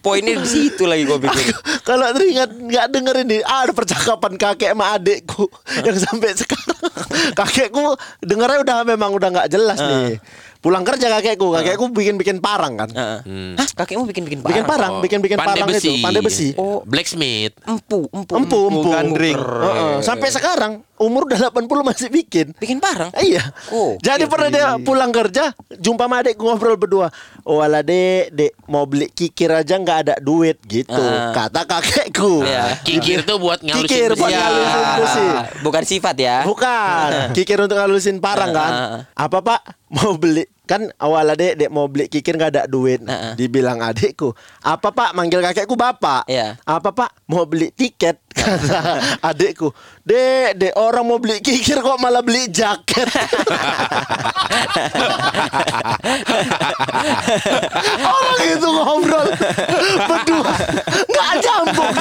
[SPEAKER 2] poinnya di situ lagi gue pikir
[SPEAKER 4] Kalau teringat nggak dengerin nih ada percakapan kakek sama adekku yang sampai sekarang kakekku dengernya udah memang udah nggak jelas nih. Pulang kerja kakekku, kakekku bikin-bikin parang kan.
[SPEAKER 2] Heeh. Hah, kakekmu bikin bikin
[SPEAKER 4] Bikin parang, bikin-bikin
[SPEAKER 1] Pandai
[SPEAKER 4] parang itu, pandai besi.
[SPEAKER 2] Oh.
[SPEAKER 1] Blacksmith
[SPEAKER 2] empu empu
[SPEAKER 4] Empu, empu.
[SPEAKER 3] gandring.
[SPEAKER 4] Heeh. Sampai sekarang umur udah 80 masih bikin.
[SPEAKER 2] bikin parang
[SPEAKER 4] Iya.
[SPEAKER 2] Oh,
[SPEAKER 4] Jadi pernah dia pulang kerja, jumpa sama adekku ngobrol berdua. Oh ala dek, dek mau beli kikir aja nggak ada duit gitu.
[SPEAKER 2] Ah.
[SPEAKER 4] Kata kakekku.
[SPEAKER 2] Iya.
[SPEAKER 1] Kikir tuh buat ngalusin
[SPEAKER 4] Kikir buat
[SPEAKER 1] besi.
[SPEAKER 2] Iya.
[SPEAKER 4] ngalusin besi.
[SPEAKER 2] bukan sifat ya
[SPEAKER 4] Bukan. Kikir untuk ngalusin parang kan.
[SPEAKER 2] Ah.
[SPEAKER 4] Apa pak? Mau beli kan awal adek dek mau beli kikir nggak ada duit.
[SPEAKER 2] Ah.
[SPEAKER 4] Dibilang adekku. Apa pak? Manggil kakekku bapak.
[SPEAKER 2] Iya.
[SPEAKER 4] Apa pak? Mau beli tiket kata adekku. Dek, dek orang mau beli kikir kok malah beli jaket. orang itu ngobrol berdua nggak nyambung.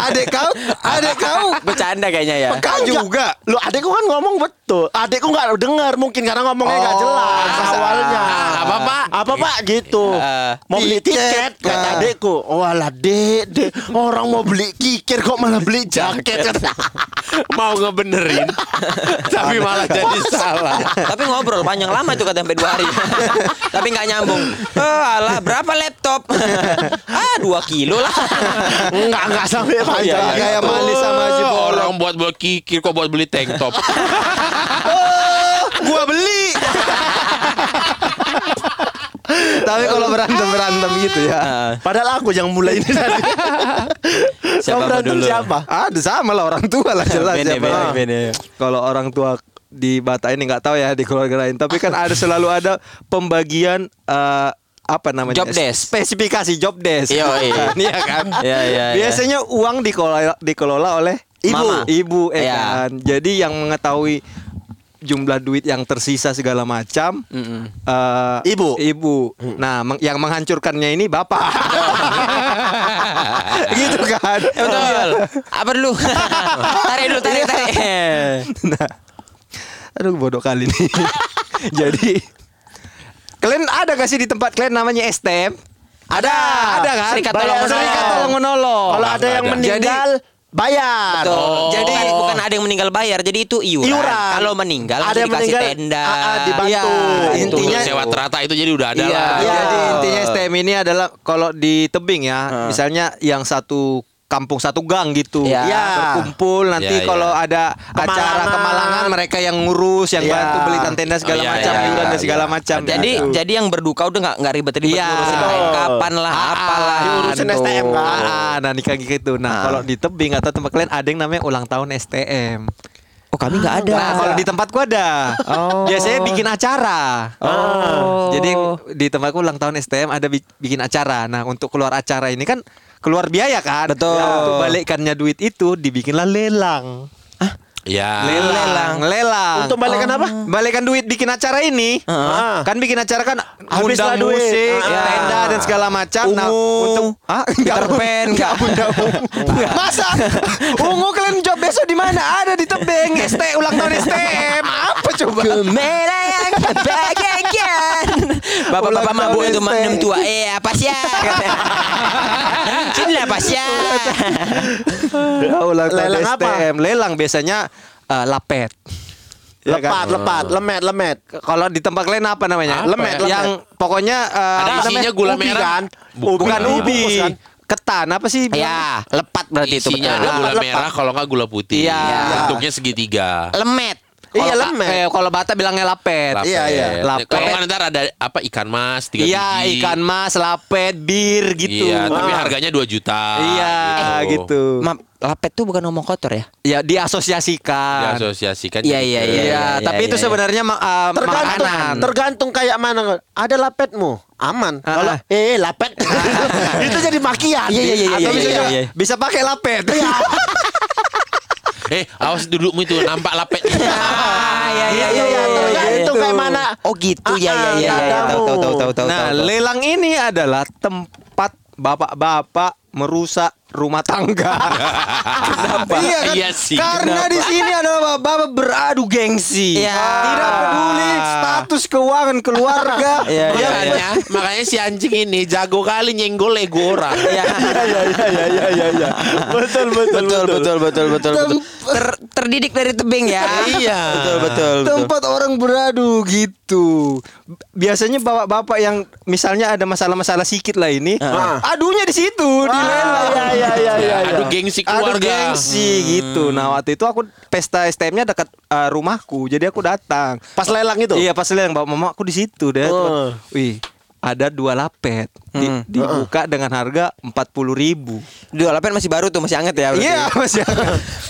[SPEAKER 3] Adek kau, adek kau
[SPEAKER 2] bercanda kayaknya ya
[SPEAKER 3] Kau juga.
[SPEAKER 4] Lu adekku kan ngomong betul. Adekku nggak dengar mungkin karena ngomongnya nggak
[SPEAKER 3] Oh,
[SPEAKER 4] jelas awalnya.
[SPEAKER 1] apa, Pak?
[SPEAKER 4] Apa pak gitu?
[SPEAKER 2] Eh,
[SPEAKER 4] mau beli tiket kata
[SPEAKER 3] Ah.
[SPEAKER 4] adekku. Oh alah dek, dek orang mau beli kikir kok malah beli jaket.
[SPEAKER 1] Mau ngebenerin Tapi malah jadi salah
[SPEAKER 2] tapi ngobrol panjang lama itu kata sampai dua hari tapi nggak nyambung oh, alah berapa laptop ah dua kilo lah
[SPEAKER 4] Enggak enggak sampai panjang.
[SPEAKER 3] iya. Kayak manis sama Haji
[SPEAKER 1] Oh,
[SPEAKER 3] Bolong.
[SPEAKER 1] Orang buat buat kikir Kok buat beli tank top
[SPEAKER 3] Gua beli. Tapi kalau berantem berantem gitu ya.
[SPEAKER 4] Padahal aku yang mulai ini tadi.
[SPEAKER 2] Siapa
[SPEAKER 4] berantem
[SPEAKER 2] dulu?
[SPEAKER 4] siapa?
[SPEAKER 3] Ada sama lah orang tua lah jelas
[SPEAKER 2] Bene,
[SPEAKER 3] siapa.
[SPEAKER 2] bene, bene.
[SPEAKER 3] Kalau orang tua di Batak ini nggak tahu ya di keluarga lain, tapi kan ada selalu ada pembagian eh, apa namanya?
[SPEAKER 2] Job desk.
[SPEAKER 3] Spesifikasi job desk.
[SPEAKER 2] Iya, iya.
[SPEAKER 3] Iya kan?
[SPEAKER 2] Iya, iya, iya.
[SPEAKER 3] Biasanya uang dikelola dikelola oleh ibu,
[SPEAKER 2] Mama.
[SPEAKER 3] ibu ya
[SPEAKER 2] Iya.
[SPEAKER 3] kan. Jadi yang mengetahui jumlah duit yang tersisa segala macam
[SPEAKER 2] Mm-mm.
[SPEAKER 3] eh,
[SPEAKER 4] Ibu.
[SPEAKER 3] ibu. Nah, meng- yang menghancurkannya ini bapak. gitu kan?
[SPEAKER 2] betul apa dulu tarik dulu tarik tarik
[SPEAKER 3] Nah, aduh bodoh kali nih. Jadi kalian ada gak sih di tempat kalian namanya STM? Ada, ada kan?
[SPEAKER 2] Serikat tolong menolong.
[SPEAKER 3] Serikat tolong menolong.
[SPEAKER 4] Kalau ada yang meninggal bayar.
[SPEAKER 2] Betul.
[SPEAKER 1] Oh.
[SPEAKER 2] Jadi bukan, bukan ada yang meninggal bayar, jadi itu iuran.
[SPEAKER 4] Iuran.
[SPEAKER 2] Kalau meninggal
[SPEAKER 4] Ada
[SPEAKER 2] ada
[SPEAKER 4] yang
[SPEAKER 2] dikasih
[SPEAKER 4] meninggal,
[SPEAKER 2] tenda.
[SPEAKER 4] ah, ah, dibantu.
[SPEAKER 2] Gitu.
[SPEAKER 3] intinya
[SPEAKER 1] sewa terata itu jadi udah ada
[SPEAKER 3] Iya,
[SPEAKER 1] lah
[SPEAKER 4] Iya.
[SPEAKER 3] jadi intinya STM ini adalah kalau di tebing ya, misalnya yang satu kampung satu gang gitu,
[SPEAKER 2] Iya.
[SPEAKER 4] Iya.
[SPEAKER 3] berkumpul nanti
[SPEAKER 1] iya.
[SPEAKER 3] kalau ada acara
[SPEAKER 4] Kemalangan.
[SPEAKER 3] kemalangan mereka yang ngurus, yang
[SPEAKER 4] Iya.
[SPEAKER 3] bantu belikan tenda segala
[SPEAKER 1] Oh, iya,
[SPEAKER 3] macam,
[SPEAKER 1] iya,
[SPEAKER 3] iuran dan
[SPEAKER 1] iya,
[SPEAKER 3] segala
[SPEAKER 1] iya.
[SPEAKER 3] macam.
[SPEAKER 2] Jadi
[SPEAKER 3] Gitu.
[SPEAKER 2] jadi yang berduka udah nggak nggak ribet-ribet
[SPEAKER 3] Iya.
[SPEAKER 2] ngurusin kapan lah, apalah.
[SPEAKER 4] Diurusin. STM kan?
[SPEAKER 3] Ah, nah nikah gitu. Nah, kalau di tebing atau tempat kalian ada yang namanya ulang tahun STM.
[SPEAKER 2] Oh kami nggak ada.
[SPEAKER 3] Nah, kalau di tempatku ada.
[SPEAKER 2] Oh.
[SPEAKER 3] Biasanya bikin acara.
[SPEAKER 2] Oh.
[SPEAKER 3] Jadi di tempatku ulang tahun STM ada bi- bikin acara. Nah, untuk keluar acara ini kan keluar biaya kan.
[SPEAKER 2] Betul.
[SPEAKER 3] Nah, untuk balikkannya duit itu dibikinlah lelang.
[SPEAKER 1] Ya
[SPEAKER 3] Lelang, lelang.
[SPEAKER 4] Untuk balikan apa?
[SPEAKER 3] Balikan duit bikin acara ini.
[SPEAKER 4] Heeh.
[SPEAKER 3] Kan bikin acara kan
[SPEAKER 4] Habislah
[SPEAKER 3] undang
[SPEAKER 4] duit.
[SPEAKER 3] musik,
[SPEAKER 4] Ah.
[SPEAKER 3] tenda dan segala macam. Nah,
[SPEAKER 2] Ungu.
[SPEAKER 3] untuk ah enggak
[SPEAKER 2] Peter Pan,
[SPEAKER 3] enggak
[SPEAKER 2] enggak.
[SPEAKER 3] Masa? Ungu kalian job besok di mana? Ada di tebing. ST ulang tahun STM. Apa coba?
[SPEAKER 2] Melayang bagaikan Bapak-bapak mabuk itu maknum tua Eh apa sih ya Apa sih ya
[SPEAKER 3] ulang tahun
[SPEAKER 4] Lelang apa?
[SPEAKER 3] STM. Lelang biasanya eh, lapet. Ya
[SPEAKER 4] lepat,
[SPEAKER 3] kan?
[SPEAKER 4] lepat, lemet, lemet.
[SPEAKER 3] Kalau di tempat kalian apa namanya?
[SPEAKER 1] Apa
[SPEAKER 3] lemet,
[SPEAKER 1] ya?
[SPEAKER 3] Yang pokoknya eh,
[SPEAKER 1] Ada
[SPEAKER 3] apa
[SPEAKER 1] isinya
[SPEAKER 3] namanya?
[SPEAKER 1] gula
[SPEAKER 3] Ubi
[SPEAKER 1] merah.
[SPEAKER 3] kan?
[SPEAKER 1] Bu-
[SPEAKER 3] Bukan
[SPEAKER 4] ubi,
[SPEAKER 3] ubi.
[SPEAKER 4] kan?
[SPEAKER 3] Ketan apa sih?
[SPEAKER 2] Ya lepat berarti itu
[SPEAKER 1] Isinya ada
[SPEAKER 2] betul.
[SPEAKER 1] gula
[SPEAKER 4] Lepat.
[SPEAKER 1] merah Kalau nggak gula putih
[SPEAKER 3] Iya.
[SPEAKER 1] Bentuknya segitiga
[SPEAKER 2] Lemet
[SPEAKER 4] Iya,
[SPEAKER 3] Kalau-
[SPEAKER 4] lemet.
[SPEAKER 3] eh, kalau Batak bilangnya lapet.
[SPEAKER 1] Lapet.
[SPEAKER 4] Iya, iya.
[SPEAKER 3] Lapet.
[SPEAKER 1] Kalau ntar ada apa ikan mas tiga
[SPEAKER 3] Iya,
[SPEAKER 1] biji.
[SPEAKER 3] ikan mas, lapet, bir gitu.
[SPEAKER 1] Iya, tapi
[SPEAKER 4] Ah.
[SPEAKER 1] harganya 2 juta.
[SPEAKER 3] Iya, gitu.
[SPEAKER 2] Ma, lapet tuh bukan ngomong kotor ya
[SPEAKER 3] Ya diasosiasikan.
[SPEAKER 1] Diasosiasikan.
[SPEAKER 2] Iya, iya,
[SPEAKER 1] ke-
[SPEAKER 2] iya,
[SPEAKER 3] Iya, tapi
[SPEAKER 2] iya,
[SPEAKER 3] itu
[SPEAKER 2] iya.
[SPEAKER 3] sebenarnya ma- uh,
[SPEAKER 4] Tergantung,
[SPEAKER 3] makanan.
[SPEAKER 4] tergantung kayak mana. Ada lapetmu, aman.
[SPEAKER 3] Ah,
[SPEAKER 4] Kalau eh lapet, itu jadi makian.
[SPEAKER 2] Iya, iya, iya,
[SPEAKER 3] Atau
[SPEAKER 2] iya,
[SPEAKER 3] bisa
[SPEAKER 2] iya, iya.
[SPEAKER 3] bisa pakai lapet.
[SPEAKER 1] Eh, awas dudukmu itu nampak lapetnya.
[SPEAKER 2] Ah, iya iya
[SPEAKER 4] Iya,
[SPEAKER 2] iya.
[SPEAKER 4] iya, iya, itu kayak mana?
[SPEAKER 2] Oh gitu ya ya ya. ya. Tahu tahu tahu tahu tahu.
[SPEAKER 3] Nah, lelang ini adalah tempat bapak-bapak merusak rumah tangga. Kenapa? Iya, kan?
[SPEAKER 1] Iya sih,
[SPEAKER 3] Karena di sini ada bapak-bapak beradu gengsi.
[SPEAKER 2] Iya.
[SPEAKER 3] Tidak peduli status keuangan keluarga.
[SPEAKER 2] Iya, iya,
[SPEAKER 3] Yang
[SPEAKER 1] makanya, makanya si anjing ini jago kali nyenggol ego orang.
[SPEAKER 2] Iya.
[SPEAKER 4] Iya iya iya iya iya iya. Betul betul
[SPEAKER 2] Betul betul betul betul betul. Ter- terdidik dari tebing ya.
[SPEAKER 1] Iya.
[SPEAKER 2] Betul betul. betul.
[SPEAKER 3] tempat orang beradu gitu. Biasanya bapak-bapak yang misalnya ada masalah-masalah sikit lah ini,
[SPEAKER 4] Ah.
[SPEAKER 3] adunya di situ di lelang.
[SPEAKER 4] Iya iya iya iya.
[SPEAKER 1] Aduh gengsi
[SPEAKER 3] Aduh
[SPEAKER 1] keluarga.
[SPEAKER 3] gengsi gitu. Nah waktu itu aku pesta STM-nya dekat uh, rumahku, jadi aku datang.
[SPEAKER 4] Pas lelang itu.
[SPEAKER 3] Iya pas lelang bawa mama aku di situ deh.
[SPEAKER 4] Oh.
[SPEAKER 3] Wih ada dua lapet Di-
[SPEAKER 2] Hmm.
[SPEAKER 3] dibuka dengan harga empat puluh ribu.
[SPEAKER 2] Dua lapet masih baru tuh masih hangat ya.
[SPEAKER 3] Iya masih.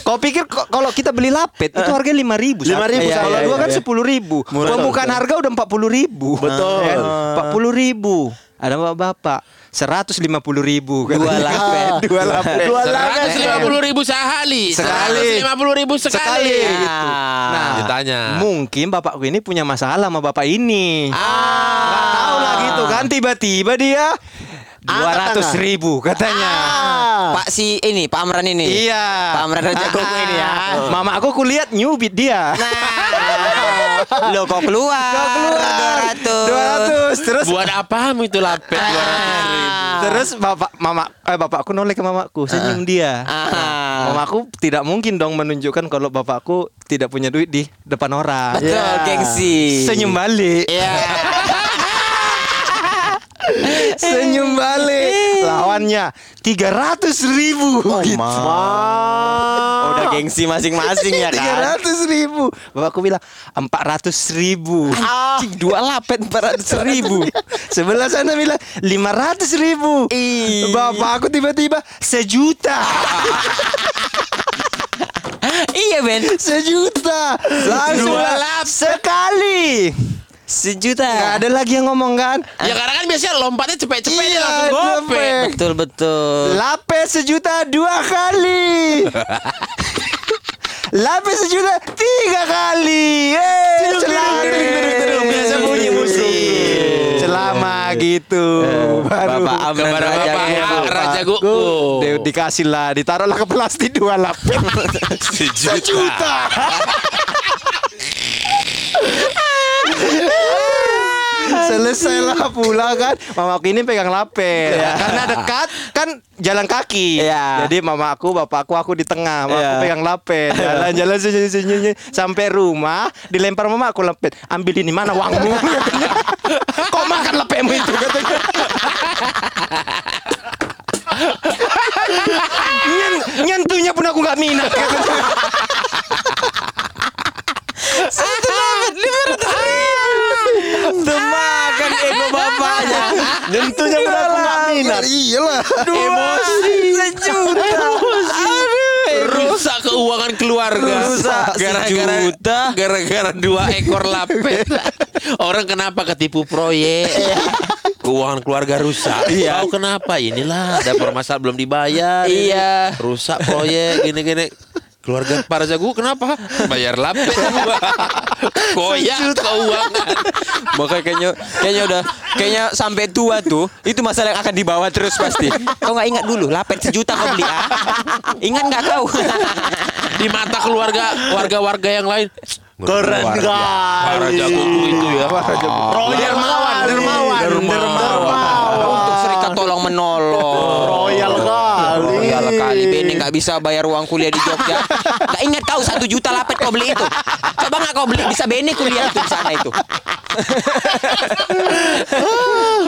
[SPEAKER 3] Kau pikir kalau kita beli lapet itu harganya lima ribu.
[SPEAKER 4] 5.000,
[SPEAKER 2] Iya,
[SPEAKER 3] Kalau
[SPEAKER 2] iya,
[SPEAKER 3] dua
[SPEAKER 2] iya,
[SPEAKER 3] kan
[SPEAKER 2] iya.
[SPEAKER 3] sepuluh ribu. Pembukaan harga udah empat puluh ribu.
[SPEAKER 4] Betul.
[SPEAKER 3] Empat puluh ribu. Ada bapak-bapak seratus lima puluh ribu.
[SPEAKER 2] Dua
[SPEAKER 3] katanya.
[SPEAKER 2] lapet.
[SPEAKER 3] Dua lapet.
[SPEAKER 4] Dua lapet.
[SPEAKER 1] lima puluh ribu sekali.
[SPEAKER 3] Sekali.
[SPEAKER 1] lima puluh ribu sekali.
[SPEAKER 3] Sekali.
[SPEAKER 2] Gitu.
[SPEAKER 3] Nah,
[SPEAKER 1] ditanya.
[SPEAKER 3] Mungkin bapakku ini punya masalah sama bapak ini.
[SPEAKER 2] Ah.
[SPEAKER 3] Nggak tahu lah gitu kan tiba-tiba dia dua ratus ribu katanya.
[SPEAKER 4] Ah.
[SPEAKER 2] Pak si ini Pak Amran ini.
[SPEAKER 3] Iya.
[SPEAKER 2] Pak Amran Raja Koko ini ya.
[SPEAKER 3] Mama aku kulihat nyubit dia.
[SPEAKER 2] Nah. Lo kok keluar?
[SPEAKER 3] Kau keluar
[SPEAKER 2] 200.
[SPEAKER 3] 200 terus
[SPEAKER 1] Buat apa itu lapet ribu?
[SPEAKER 3] terus bapak mama eh bapakku noleh ke mamaku senyum dia.
[SPEAKER 2] Ah.
[SPEAKER 3] Mamaku tidak mungkin dong menunjukkan kalau bapakku tidak punya duit di depan orang.
[SPEAKER 2] Betul,
[SPEAKER 4] Iya.
[SPEAKER 2] gengsi.
[SPEAKER 3] Senyum balik.
[SPEAKER 2] Iya.
[SPEAKER 3] Senyum balik. Lawannya 300 ribu. gitu.
[SPEAKER 2] Oh, udah gengsi masing-masing ya kan.
[SPEAKER 3] 300 ribu. Bapakku bilang 400 ribu.
[SPEAKER 2] Anjing, dua lapet 400 ribu.
[SPEAKER 3] Sebelah sana bilang 500 ribu.
[SPEAKER 2] Ih.
[SPEAKER 3] Bapak aku tiba-tiba sejuta.
[SPEAKER 2] iya Ben
[SPEAKER 3] Sejuta. Langsung
[SPEAKER 2] Dua
[SPEAKER 3] lap sekali.
[SPEAKER 2] Sejuta
[SPEAKER 3] Gak ada lagi yang ngomong kan?
[SPEAKER 1] Ya karena kan biasanya lompatnya cepet-cepet
[SPEAKER 3] Iya,
[SPEAKER 1] dia langsung gope.
[SPEAKER 3] cepet.
[SPEAKER 2] Betul betul
[SPEAKER 3] Lapis sejuta dua kali. Lapis sejuta tiga kali. Eh, selamat.
[SPEAKER 2] Biasa bunyi musik.
[SPEAKER 3] Selama gitu. Baru
[SPEAKER 2] Bapak Amran Raja
[SPEAKER 1] Bapak. Raja Guku.
[SPEAKER 3] Di- dikasih lah, ditaruhlah ke plastik dua lapis.
[SPEAKER 1] Sejuta.
[SPEAKER 3] Selesai lah pulang kan. Mama aku ini pegang lapel. Karena dekat kan jalan kaki.
[SPEAKER 2] Iya.
[SPEAKER 3] Jadi mama aku, bapakku, aku di tengah. Mama aku
[SPEAKER 2] Iya.
[SPEAKER 3] pegang lapel. Jalan-jalan senyum-senyum Sampai rumah Dilempar mama aku lapel. Ambil ini mana uangmu. Kok makan lapelmu itu? Katanya Nyen, Nyentuhnya pun aku gak minat. Katanya.
[SPEAKER 2] Satu 500 ribu Temakan ego bapaknya
[SPEAKER 4] Tentunya aku nggak minat.
[SPEAKER 3] Iyalah
[SPEAKER 2] Emosi Sejuta
[SPEAKER 1] Rusak keuangan keluarga.
[SPEAKER 2] Rusak
[SPEAKER 1] gara-gara
[SPEAKER 2] sejuta.
[SPEAKER 1] gara-gara dua ekor lapet. Orang kenapa ketipu proyek? Keuangan keluarga rusak.
[SPEAKER 2] Iya.
[SPEAKER 1] Tahu kenapa? Inilah ada permasalahan belum dibayar.
[SPEAKER 2] Iya.
[SPEAKER 1] Rusak proyek gini-gini. Keluarga para jago kenapa? Bayar lapet gua. Koyak keuangan.
[SPEAKER 2] Makanya kayaknya kayaknya udah kayaknya sampai tua tuh itu masalah yang akan dibawa terus pasti. Kau nggak ingat dulu lapet sejuta kau beli ah? Ingat nggak kau?
[SPEAKER 1] Di mata keluarga warga-warga yang lain.
[SPEAKER 4] Keren
[SPEAKER 1] Para
[SPEAKER 4] kali.
[SPEAKER 1] jago itu ya.
[SPEAKER 4] Dermawan, dermawan, dermawan.
[SPEAKER 2] Untuk serikat tolong menolong.
[SPEAKER 4] Kali.
[SPEAKER 2] Bene nggak bisa bayar uang kuliah di Jogja. Gak ingat kau satu juta lapet kau beli itu. Coba nggak kau beli bisa Bene kuliah itu di sana itu.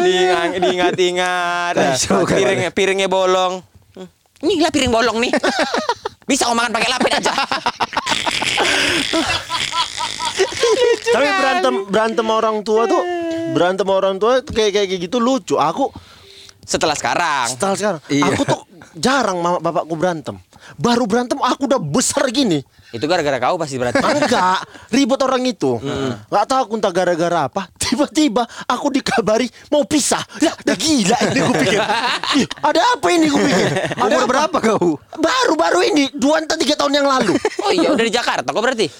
[SPEAKER 2] Diingat, diingat-ingat. Piringnya, piringnya bolong. Ini lah piring bolong nih. Bisa kau makan pakai lapet aja.
[SPEAKER 4] Tapi berantem berantem orang tua tuh berantem orang tua kayak kayak gitu lucu. Aku
[SPEAKER 2] Setelah sekarang.
[SPEAKER 4] setelah sekarang
[SPEAKER 3] Iya.
[SPEAKER 4] aku tuh jarang mama bapakku berantem. Baru berantem aku udah besar gini.
[SPEAKER 2] Itu gara-gara kau pasti berarti.
[SPEAKER 4] Enggak, ribut orang itu. Enggak tahu aku entah gara-gara apa. tiba-tiba aku dikabari mau pisah. Ya, dah gila ini gue pikir. Ih, ada apa ini gue pikir? Ada
[SPEAKER 3] Umur
[SPEAKER 4] apa?
[SPEAKER 3] berapa kau?
[SPEAKER 4] Baru-baru ini dua atau tiga tahun yang lalu.
[SPEAKER 2] Oh iya udah di Jakarta kok berarti?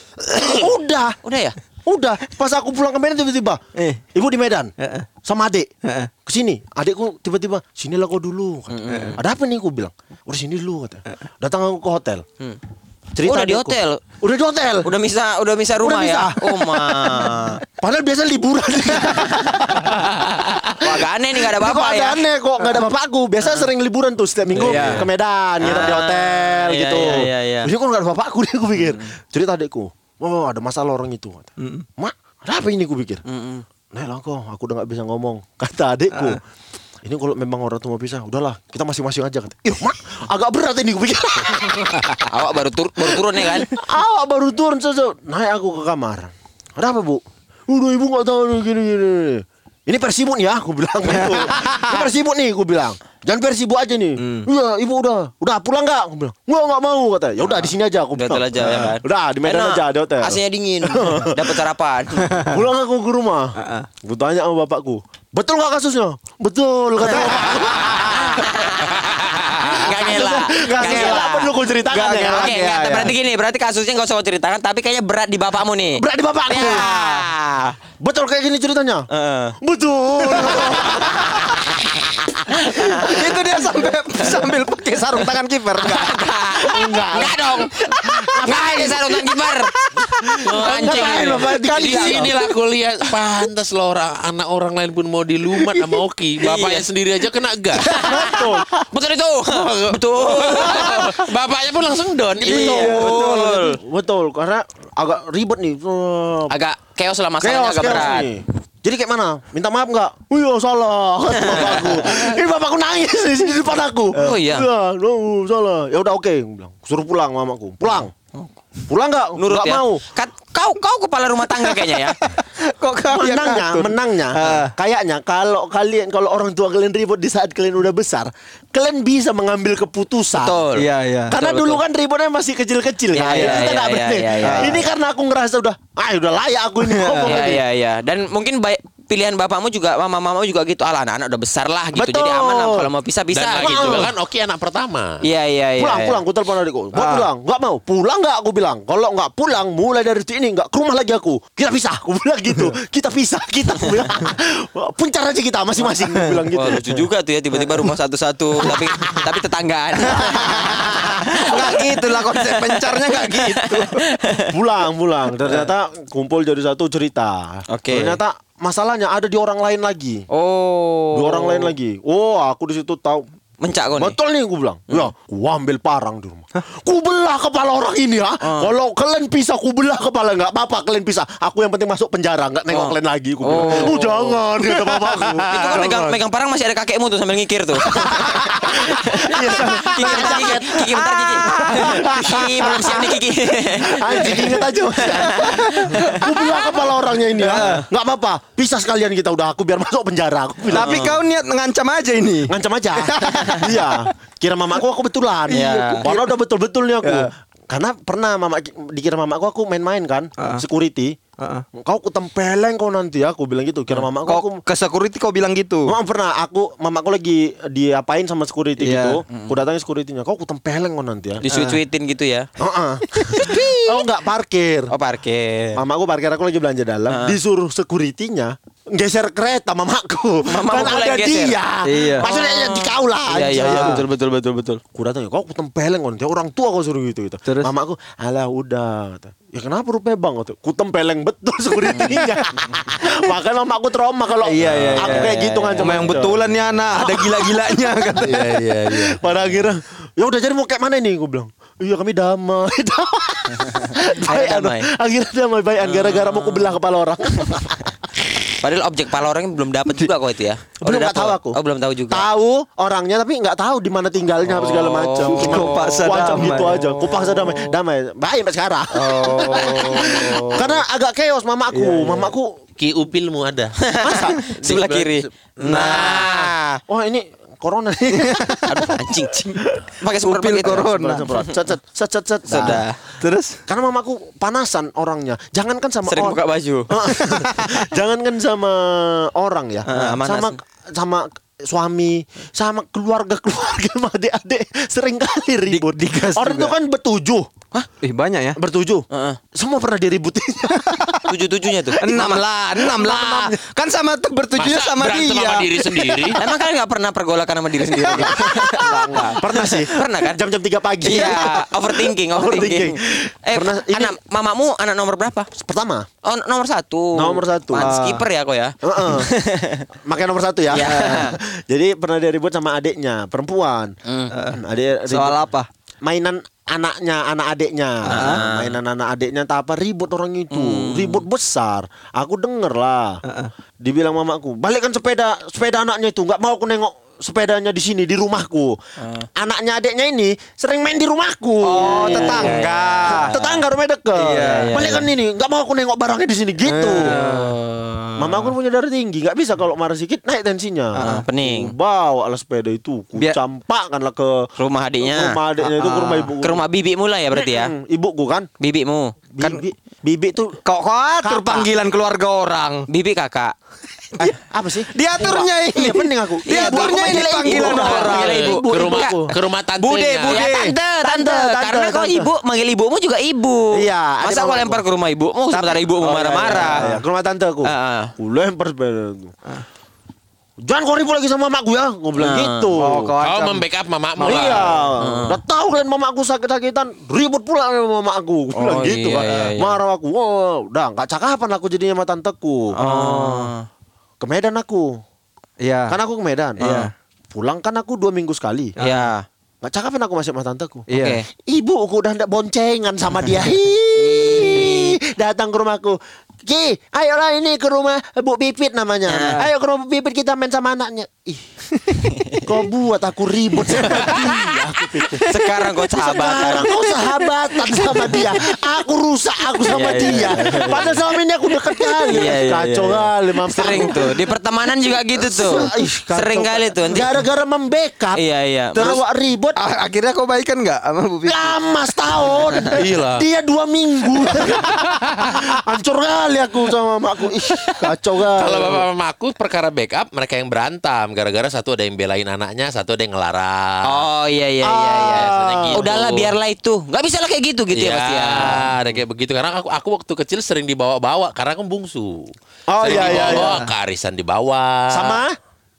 [SPEAKER 4] Udah.
[SPEAKER 2] Udah ya?
[SPEAKER 4] Udah, pas aku pulang ke Medan tiba-tiba.
[SPEAKER 3] Eh.
[SPEAKER 4] Ibu di Medan.
[SPEAKER 3] Heeh.
[SPEAKER 4] Sama adik.
[SPEAKER 3] Heeh.
[SPEAKER 4] Ke sini. Adikku tiba-tiba, "Sinilah kau dulu." kata. Ada apa nih aku bilang? Udah sini dulu kata. Datang aku ke hotel.
[SPEAKER 2] Oh, udah di hotel?
[SPEAKER 4] Udah di hotel.
[SPEAKER 2] Udah bisa udah bisa rumah
[SPEAKER 4] Udah
[SPEAKER 2] ya?
[SPEAKER 4] bisa.
[SPEAKER 2] Oh ma.
[SPEAKER 4] Padahal biasa liburan.
[SPEAKER 2] Wah agak aneh nih gak ada
[SPEAKER 4] Kok
[SPEAKER 2] bapak
[SPEAKER 4] ada
[SPEAKER 2] ya.
[SPEAKER 4] aneh kok nggak ada bapakku. Biasa sering liburan tuh setiap minggu
[SPEAKER 3] Iya.
[SPEAKER 4] ke Medan, nginep di
[SPEAKER 2] Ah,
[SPEAKER 4] hotel
[SPEAKER 2] iya,
[SPEAKER 4] gitu.
[SPEAKER 2] iya, iya, iya.
[SPEAKER 4] Ini kok nggak ada bapakku nih aku pikir. Cerita adikku. Oh ada masalah orang itu. Kata. Mak, ada apa ini aku pikir. Nah lah kok, aku udah nggak bisa ngomong. Kata adikku. Ini kalau memang orang tuh mau pisah, udahlah kita masing-masing aja kata. Ih, mak, agak berat ini gue pikir.
[SPEAKER 2] Awak baru tur baru turun ya kan?
[SPEAKER 4] Awak baru turun saja. Naik aku ke kamar. Ada apa bu? Udah ibu nggak tahu gini gini. Ini persibuk nih ya, aku bilang gitu. Ini persibuk nih, aku bilang. Jangan persibuk aja nih. Iya, ibu udah, udah pulang nggak? Aku bilang. Nggak nggak mau kata. Ya udah di sini aja aku
[SPEAKER 2] Di
[SPEAKER 4] bilang.
[SPEAKER 2] hotel aja ya kan?
[SPEAKER 4] Udah di Medan
[SPEAKER 2] Enak.
[SPEAKER 4] aja di hotel.
[SPEAKER 2] AC-nya dingin. Dapat sarapan.
[SPEAKER 4] Pulang aku ke rumah. Gue tanya sama bapakku. Betul nggak kasusnya? Betul kata.
[SPEAKER 2] Gak ngelak.
[SPEAKER 4] Nggak kasusnya apa perlu gue ceritakan
[SPEAKER 3] Nggak
[SPEAKER 4] ya?
[SPEAKER 2] Oke, nggak,
[SPEAKER 3] iya.
[SPEAKER 2] berarti gini, berarti kasusnya gak usah ceritakan, tapi kayaknya berat di bapakmu nih.
[SPEAKER 4] Berat di bapakku.
[SPEAKER 2] Ya.
[SPEAKER 4] Betul kayak gini ceritanya?
[SPEAKER 2] Heeh.
[SPEAKER 4] Betul.
[SPEAKER 3] Itu dia sampai sambil pakai sarung tangan kiper. Enggak.
[SPEAKER 2] Enggak. Enggak dong. Ngapain di sarung tangan kiper? Oh, anjing.
[SPEAKER 1] Di sini lah aku lihat pantas loh orang anak orang lain pun mau dilumat sama Oki. Bapaknya sendiri aja kena gas.
[SPEAKER 4] Betul.
[SPEAKER 2] Betul itu. Betul.
[SPEAKER 1] Bapaknya pun langsung down. Itu
[SPEAKER 2] Iya, betul.
[SPEAKER 4] Betul, karena agak ribet nih. Uh,
[SPEAKER 2] Agak chaos lah masalahnya agak berat.
[SPEAKER 4] Jadi kayak mana? Minta maaf nggak? Iya salah. Ini bapakku nangis di, di depan aku.
[SPEAKER 2] Oh, iya?
[SPEAKER 4] Iya, no, salah. Ya udah oke, aku bilang. Suruh pulang mamaku. Pulang. Pulang nggak?
[SPEAKER 2] Nurut
[SPEAKER 4] Nggak
[SPEAKER 2] ya.
[SPEAKER 4] mau.
[SPEAKER 2] Kat, kau kau kepala rumah tangga kayaknya ya.
[SPEAKER 3] Kok kau
[SPEAKER 4] menangnya,
[SPEAKER 3] ngatur?
[SPEAKER 4] menangnya,
[SPEAKER 3] Ah.
[SPEAKER 4] kayaknya kalau kalian kalau orang tua kalian ribut di saat kalian udah besar, kalian bisa mengambil keputusan.
[SPEAKER 2] Betul.
[SPEAKER 3] Iya, iya.
[SPEAKER 4] Karena
[SPEAKER 2] Betul,
[SPEAKER 4] dulu
[SPEAKER 2] betul.
[SPEAKER 4] kan ributnya masih kecil-kecil
[SPEAKER 2] Iya,
[SPEAKER 4] kan.
[SPEAKER 2] iya,
[SPEAKER 4] Kita
[SPEAKER 2] iya,
[SPEAKER 4] nggak
[SPEAKER 2] iya,
[SPEAKER 4] berani.
[SPEAKER 2] iya, iya.
[SPEAKER 4] Ini karena aku ngerasa udah, ah udah layak aku ini ngomong
[SPEAKER 2] Iya iya iya. Dan mungkin baik pilihan bapakmu juga mama mamamu juga gitu. Alah anak-anak udah besar lah gitu.
[SPEAKER 4] Betul.
[SPEAKER 2] Jadi aman lah kalau mau pisah bisa.
[SPEAKER 1] Dan lagi
[SPEAKER 2] gitu.
[SPEAKER 1] kan Oki anak pertama.
[SPEAKER 2] Iya iya iya.
[SPEAKER 4] Pulang,
[SPEAKER 2] iya.
[SPEAKER 4] pulang, aku telepon adikku. Mau
[SPEAKER 3] Ah.
[SPEAKER 4] pulang? Nggak mau. Pulang nggak? Aku bilang. Kalau nggak pulang, mulai dari detik ini nggak ke rumah lagi aku. Kita pisah. Aku bilang gitu. Kita pisah. Kita. Aku bilang. Puncar aja kita masing-masing. Aku bilang gitu.
[SPEAKER 2] Wah lucu juga tuh ya tiba-tiba rumah satu-satu tapi tapi tetanggaan.
[SPEAKER 3] Enggak gitu lah konsep pencarnya enggak gitu.
[SPEAKER 4] pulang pulang ternyata kumpul jadi satu cerita
[SPEAKER 2] Oke.
[SPEAKER 4] ternyata masalahnya ada di orang lain lagi.
[SPEAKER 2] Oh.
[SPEAKER 4] di orang lain lagi. Oh aku di situ tahu
[SPEAKER 2] Mencak kau nih.
[SPEAKER 4] Betul nih gue bilang. Ya, gua ambil parang di rumah. Ku belah kepala orang ini ya.
[SPEAKER 2] Ah.
[SPEAKER 4] Kalau kalian pisah, ku belah kepala nggak apa-apa kalian pisah. Aku yang penting masuk penjara, nggak nengok
[SPEAKER 2] Oh.
[SPEAKER 4] kalian lagi. Ku bilang.
[SPEAKER 2] Oh.
[SPEAKER 4] Oh, jangan kata bapakku.
[SPEAKER 2] Itu kan megang, megang parang masih ada kakekmu tuh sambil ngikir tuh.
[SPEAKER 4] Iya,
[SPEAKER 2] Kiki bentar Kiki. Kiki bentar Kiki. Kiki belum siap nih Kiki.
[SPEAKER 4] Anjing inget aja. Ku belah kepala orangnya ini
[SPEAKER 2] Ah.
[SPEAKER 4] ya. Nggak apa-apa. Pisah sekalian kita udah aku biar masuk penjara. Aku bilang.
[SPEAKER 3] Tapi kau niat mengancam aja ini.
[SPEAKER 4] ngancam aja. iya. Kira mamaku aku betulan.
[SPEAKER 2] Iya.
[SPEAKER 4] Walau udah betul-betul nih aku.
[SPEAKER 3] Iya.
[SPEAKER 4] Karena pernah mama dikira mamaku aku main-main kan,
[SPEAKER 3] Ah.
[SPEAKER 4] security.
[SPEAKER 3] Heeh.
[SPEAKER 4] Kau ketempeleng kau nanti aku bilang gitu. Kira mamaku aku
[SPEAKER 3] Kok ke security kau bilang gitu.
[SPEAKER 4] Oh, pernah aku mamaku lagi diapain sama security
[SPEAKER 3] Iya.
[SPEAKER 4] gitu. Aku datangin securitynya. Kau ketempeleng kau nanti ya.
[SPEAKER 2] Disuit-suitin gitu ya.
[SPEAKER 4] Heeh. oh enggak parkir.
[SPEAKER 2] Oh parkir.
[SPEAKER 4] Mamaku parkir aku lagi belanja dalam, disuruh securitynya geser kereta mamaku.
[SPEAKER 2] Mamamu
[SPEAKER 4] kan ada
[SPEAKER 2] geser.
[SPEAKER 4] dia.
[SPEAKER 3] Iya.
[SPEAKER 4] Maksudnya ya di kau lah.
[SPEAKER 2] Iya iya
[SPEAKER 4] aja.
[SPEAKER 2] iya betul betul betul betul.
[SPEAKER 4] Aku datang ya, kau ketempeleng kan, dia orang tua kau suruh gitu gitu.
[SPEAKER 3] Terus?
[SPEAKER 4] Mamaku, alah udah. Kata. Ya kenapa rupanya bang? Kata. Ku tempeleng betul securitynya. Makanya mamaku trauma kalau
[SPEAKER 3] Iya iya.
[SPEAKER 4] aku
[SPEAKER 3] iya,
[SPEAKER 4] kayak
[SPEAKER 3] iya,
[SPEAKER 4] gitu
[SPEAKER 3] iya.
[SPEAKER 4] kan.
[SPEAKER 3] Cuma yang betulan nih anak, ada gila-gilanya kata.
[SPEAKER 1] Iya iya iya.
[SPEAKER 4] Pada akhirnya, ya udah jadi mau kayak mana nih? Gue bilang, iya kami damai. damai.
[SPEAKER 2] Akhirnya damai.
[SPEAKER 4] Akhirnya damai bayan gara-gara mau kubelah kepala orang.
[SPEAKER 2] Padahal objek pala orangnya belum dapat juga kok itu ya. Oh,
[SPEAKER 4] belum
[SPEAKER 2] udah
[SPEAKER 4] nggak tahu aku.
[SPEAKER 2] Oh belum tahu juga.
[SPEAKER 4] Tahu orangnya tapi nggak tahu di mana tinggalnya apa segala macam.
[SPEAKER 2] Oh.
[SPEAKER 4] Cuma
[SPEAKER 3] Kau paksa
[SPEAKER 4] wajah
[SPEAKER 3] damai.
[SPEAKER 4] gitu aja. Ku paksa damai. Damai. Baik sampai sekarang.
[SPEAKER 2] Oh.
[SPEAKER 4] Karena agak chaos mamaku.
[SPEAKER 3] Iya,
[SPEAKER 4] Mamaku
[SPEAKER 1] Ki upilmu ada.
[SPEAKER 4] masa
[SPEAKER 2] Sebelah kiri. Nah.
[SPEAKER 4] Wah ini corona nih.
[SPEAKER 2] Aduh anjing. Pakai semprot pakai
[SPEAKER 3] corona.
[SPEAKER 4] Semprot. Cet, cet, cet, cet, cet.
[SPEAKER 2] Sudah.
[SPEAKER 3] Terus
[SPEAKER 4] Karena mamaku panasan orangnya. Jangankan sama
[SPEAKER 2] Sering
[SPEAKER 4] orang.
[SPEAKER 2] buka baju.
[SPEAKER 4] Jangankan sama orang ya.
[SPEAKER 2] Manas.
[SPEAKER 4] sama sama suami, sama keluarga-keluarga sama adik-adik sering kali ribut.
[SPEAKER 3] digas
[SPEAKER 4] orang itu kan bertujuh.
[SPEAKER 3] Hah? Ih banyak ya
[SPEAKER 4] Bertujuh.
[SPEAKER 2] Heeh.
[SPEAKER 4] Semua pernah diributin.
[SPEAKER 2] Tujuh-tujuhnya tuh.
[SPEAKER 3] Enam lah Enam lah Kan sama tuh bertujuhnya
[SPEAKER 1] Masa
[SPEAKER 3] sama dia
[SPEAKER 1] sama diri sendiri?
[SPEAKER 2] Emang kalian nggak pernah pergolakan sama diri sendiri?
[SPEAKER 4] Pernah sih.
[SPEAKER 2] Pernah kan?
[SPEAKER 4] Jam-jam 3 pagi.
[SPEAKER 2] Iya, overthinking, overthinking.
[SPEAKER 4] Overthinking.
[SPEAKER 2] Eh,
[SPEAKER 4] Pernah ini-
[SPEAKER 2] anak mamamu anak nomor berapa?
[SPEAKER 4] Pertama.
[SPEAKER 2] Oh, nomor satu.
[SPEAKER 4] Nomor satu. Ah.
[SPEAKER 2] skipper ya kok ya.
[SPEAKER 4] Heeh. Makanya nomor satu ya.
[SPEAKER 2] Iya.
[SPEAKER 4] Jadi pernah dia ribut sama adiknya perempuan.
[SPEAKER 2] Hmm.
[SPEAKER 4] Adik ribut-
[SPEAKER 3] Soal apa?
[SPEAKER 4] Mainan anaknya, anak adiknya,
[SPEAKER 2] Ah.
[SPEAKER 4] mainan anak adiknya tak apa ribut orang itu,
[SPEAKER 2] Hmm.
[SPEAKER 4] ribut besar. Aku denger lah. Dibilang mamaku, balikkan sepeda, sepeda anaknya itu, nggak mau aku nengok sepedanya di sini di rumahku. Anaknya adiknya ini sering main di rumahku.
[SPEAKER 3] Oh tetangga
[SPEAKER 4] Tetangga rumah deket.
[SPEAKER 3] Iya, iya,
[SPEAKER 4] Balikkan ini, nggak mau aku nengok barangnya di sini gitu. Mama aku punya darah tinggi, nggak bisa kalau marah sedikit naik tensinya.
[SPEAKER 2] Ah, pening.
[SPEAKER 4] Bawa lah sepeda itu, ku
[SPEAKER 3] Biar-
[SPEAKER 4] campakkan lah ke
[SPEAKER 2] Rumah adiknya.
[SPEAKER 4] Ke rumah adiknya itu ke rumah ibu.
[SPEAKER 2] Ke rumah bibimu lah ya berarti ya.
[SPEAKER 4] Ibuku kan.
[SPEAKER 2] Bibimu.
[SPEAKER 3] Kan-
[SPEAKER 4] Bibi, tuh
[SPEAKER 3] Kok atur
[SPEAKER 4] Kakak.
[SPEAKER 3] panggilan keluarga orang
[SPEAKER 2] Bibi kakak.
[SPEAKER 4] eh, apa sih?
[SPEAKER 3] Diaturnya ini
[SPEAKER 4] Iya, penting aku.
[SPEAKER 3] Diaturnya
[SPEAKER 4] Iya,
[SPEAKER 3] ini
[SPEAKER 4] panggil
[SPEAKER 3] panggilan
[SPEAKER 4] ibu.
[SPEAKER 3] orang
[SPEAKER 2] Panggil ibu.
[SPEAKER 1] ke rumah
[SPEAKER 4] ibu.
[SPEAKER 1] ke rumah tante
[SPEAKER 3] Bude, bude.
[SPEAKER 2] Ya, tante, tante,
[SPEAKER 4] Tante,
[SPEAKER 2] Karena
[SPEAKER 4] tante,
[SPEAKER 2] kalau
[SPEAKER 4] tante.
[SPEAKER 2] ibu manggil ibumu juga ibu.
[SPEAKER 4] Iya,
[SPEAKER 2] Masa kau lempar ke rumah ibumu sementara ibumu
[SPEAKER 4] Oh, iya,
[SPEAKER 2] marah-marah.
[SPEAKER 4] iya, iya. Ke rumah tante aku.
[SPEAKER 2] Ah.
[SPEAKER 4] Ku lempar sepeda itu. Jangan kau ribut lagi sama mamaku ya. Gue bilang
[SPEAKER 2] Ah.
[SPEAKER 4] gitu.
[SPEAKER 3] Oh, kau
[SPEAKER 1] Kau membackup mamamu
[SPEAKER 4] Iya,
[SPEAKER 1] lah.
[SPEAKER 4] udah tahu kalian mama aku sakit-sakitan, ribut pula sama mama aku. Gua bilang
[SPEAKER 2] Oh,
[SPEAKER 4] gitu
[SPEAKER 2] iya,
[SPEAKER 4] kan.
[SPEAKER 2] iya, iya.
[SPEAKER 4] Marah aku. Wah, udah nggak cakapan aku jadinya sama tanteku.
[SPEAKER 2] Oh.
[SPEAKER 4] Ke Medan aku.
[SPEAKER 3] Iya
[SPEAKER 4] Kan aku ke Medan.
[SPEAKER 3] Iya.
[SPEAKER 4] Pulang kan aku dua minggu sekali.
[SPEAKER 2] Ya.
[SPEAKER 4] Nggak cakapan aku masih sama tanteku.
[SPEAKER 3] Iya
[SPEAKER 2] Oke.
[SPEAKER 4] Ibu aku udah ndak boncengan sama dia. Hi, datang ke rumahku. Ki, ayolah ini ke rumah Bu Pipit namanya.
[SPEAKER 2] Ah.
[SPEAKER 4] Ayo ke rumah Bu Pipit kita main sama anaknya. Ih, kau buat aku ribut sama dia. Aku pikir.
[SPEAKER 2] Sekarang kau sahabatan.
[SPEAKER 4] Sekarang kau sahabatan sama dia. Aku rusak aku sama
[SPEAKER 2] Iya, iya,
[SPEAKER 4] dia. Padahal selama ini aku dekat kali.
[SPEAKER 2] Iya, iya,
[SPEAKER 4] Kacau
[SPEAKER 2] iya.
[SPEAKER 4] kali mampu.
[SPEAKER 2] Sering tuh di pertemanan juga gitu tuh.
[SPEAKER 4] Ih, kacau.
[SPEAKER 2] Sering kali tuh. Nanti-
[SPEAKER 4] Gara-gara membackup.
[SPEAKER 2] Iya iya.
[SPEAKER 4] Terus ribut.
[SPEAKER 3] Ah, Akhirnya kau baikan nggak sama Bu Pipi?
[SPEAKER 4] Lama setahun.
[SPEAKER 1] Gila.
[SPEAKER 4] Dia dua minggu. Hancur kali aku sama mamaku. Ih, kacau kali.
[SPEAKER 1] Kalau bapak mamaku perkara backup mereka yang berantem gara-gara satu ada yang belain anaknya, satu ada yang ngelarang.
[SPEAKER 2] Oh iya iya iya iya.
[SPEAKER 1] Biasanya gitu.
[SPEAKER 2] Udahlah biarlah itu. Nggak bisa lah kayak gitu gitu ya
[SPEAKER 1] Iya,
[SPEAKER 2] pasti ya.
[SPEAKER 1] ada kayak begitu karena aku aku waktu kecil sering dibawa-bawa karena aku bungsu.
[SPEAKER 4] Oh,
[SPEAKER 1] Sering
[SPEAKER 4] iya, iya,
[SPEAKER 1] dibawa,
[SPEAKER 4] iya.
[SPEAKER 1] ke arisan dibawa.
[SPEAKER 4] Sama?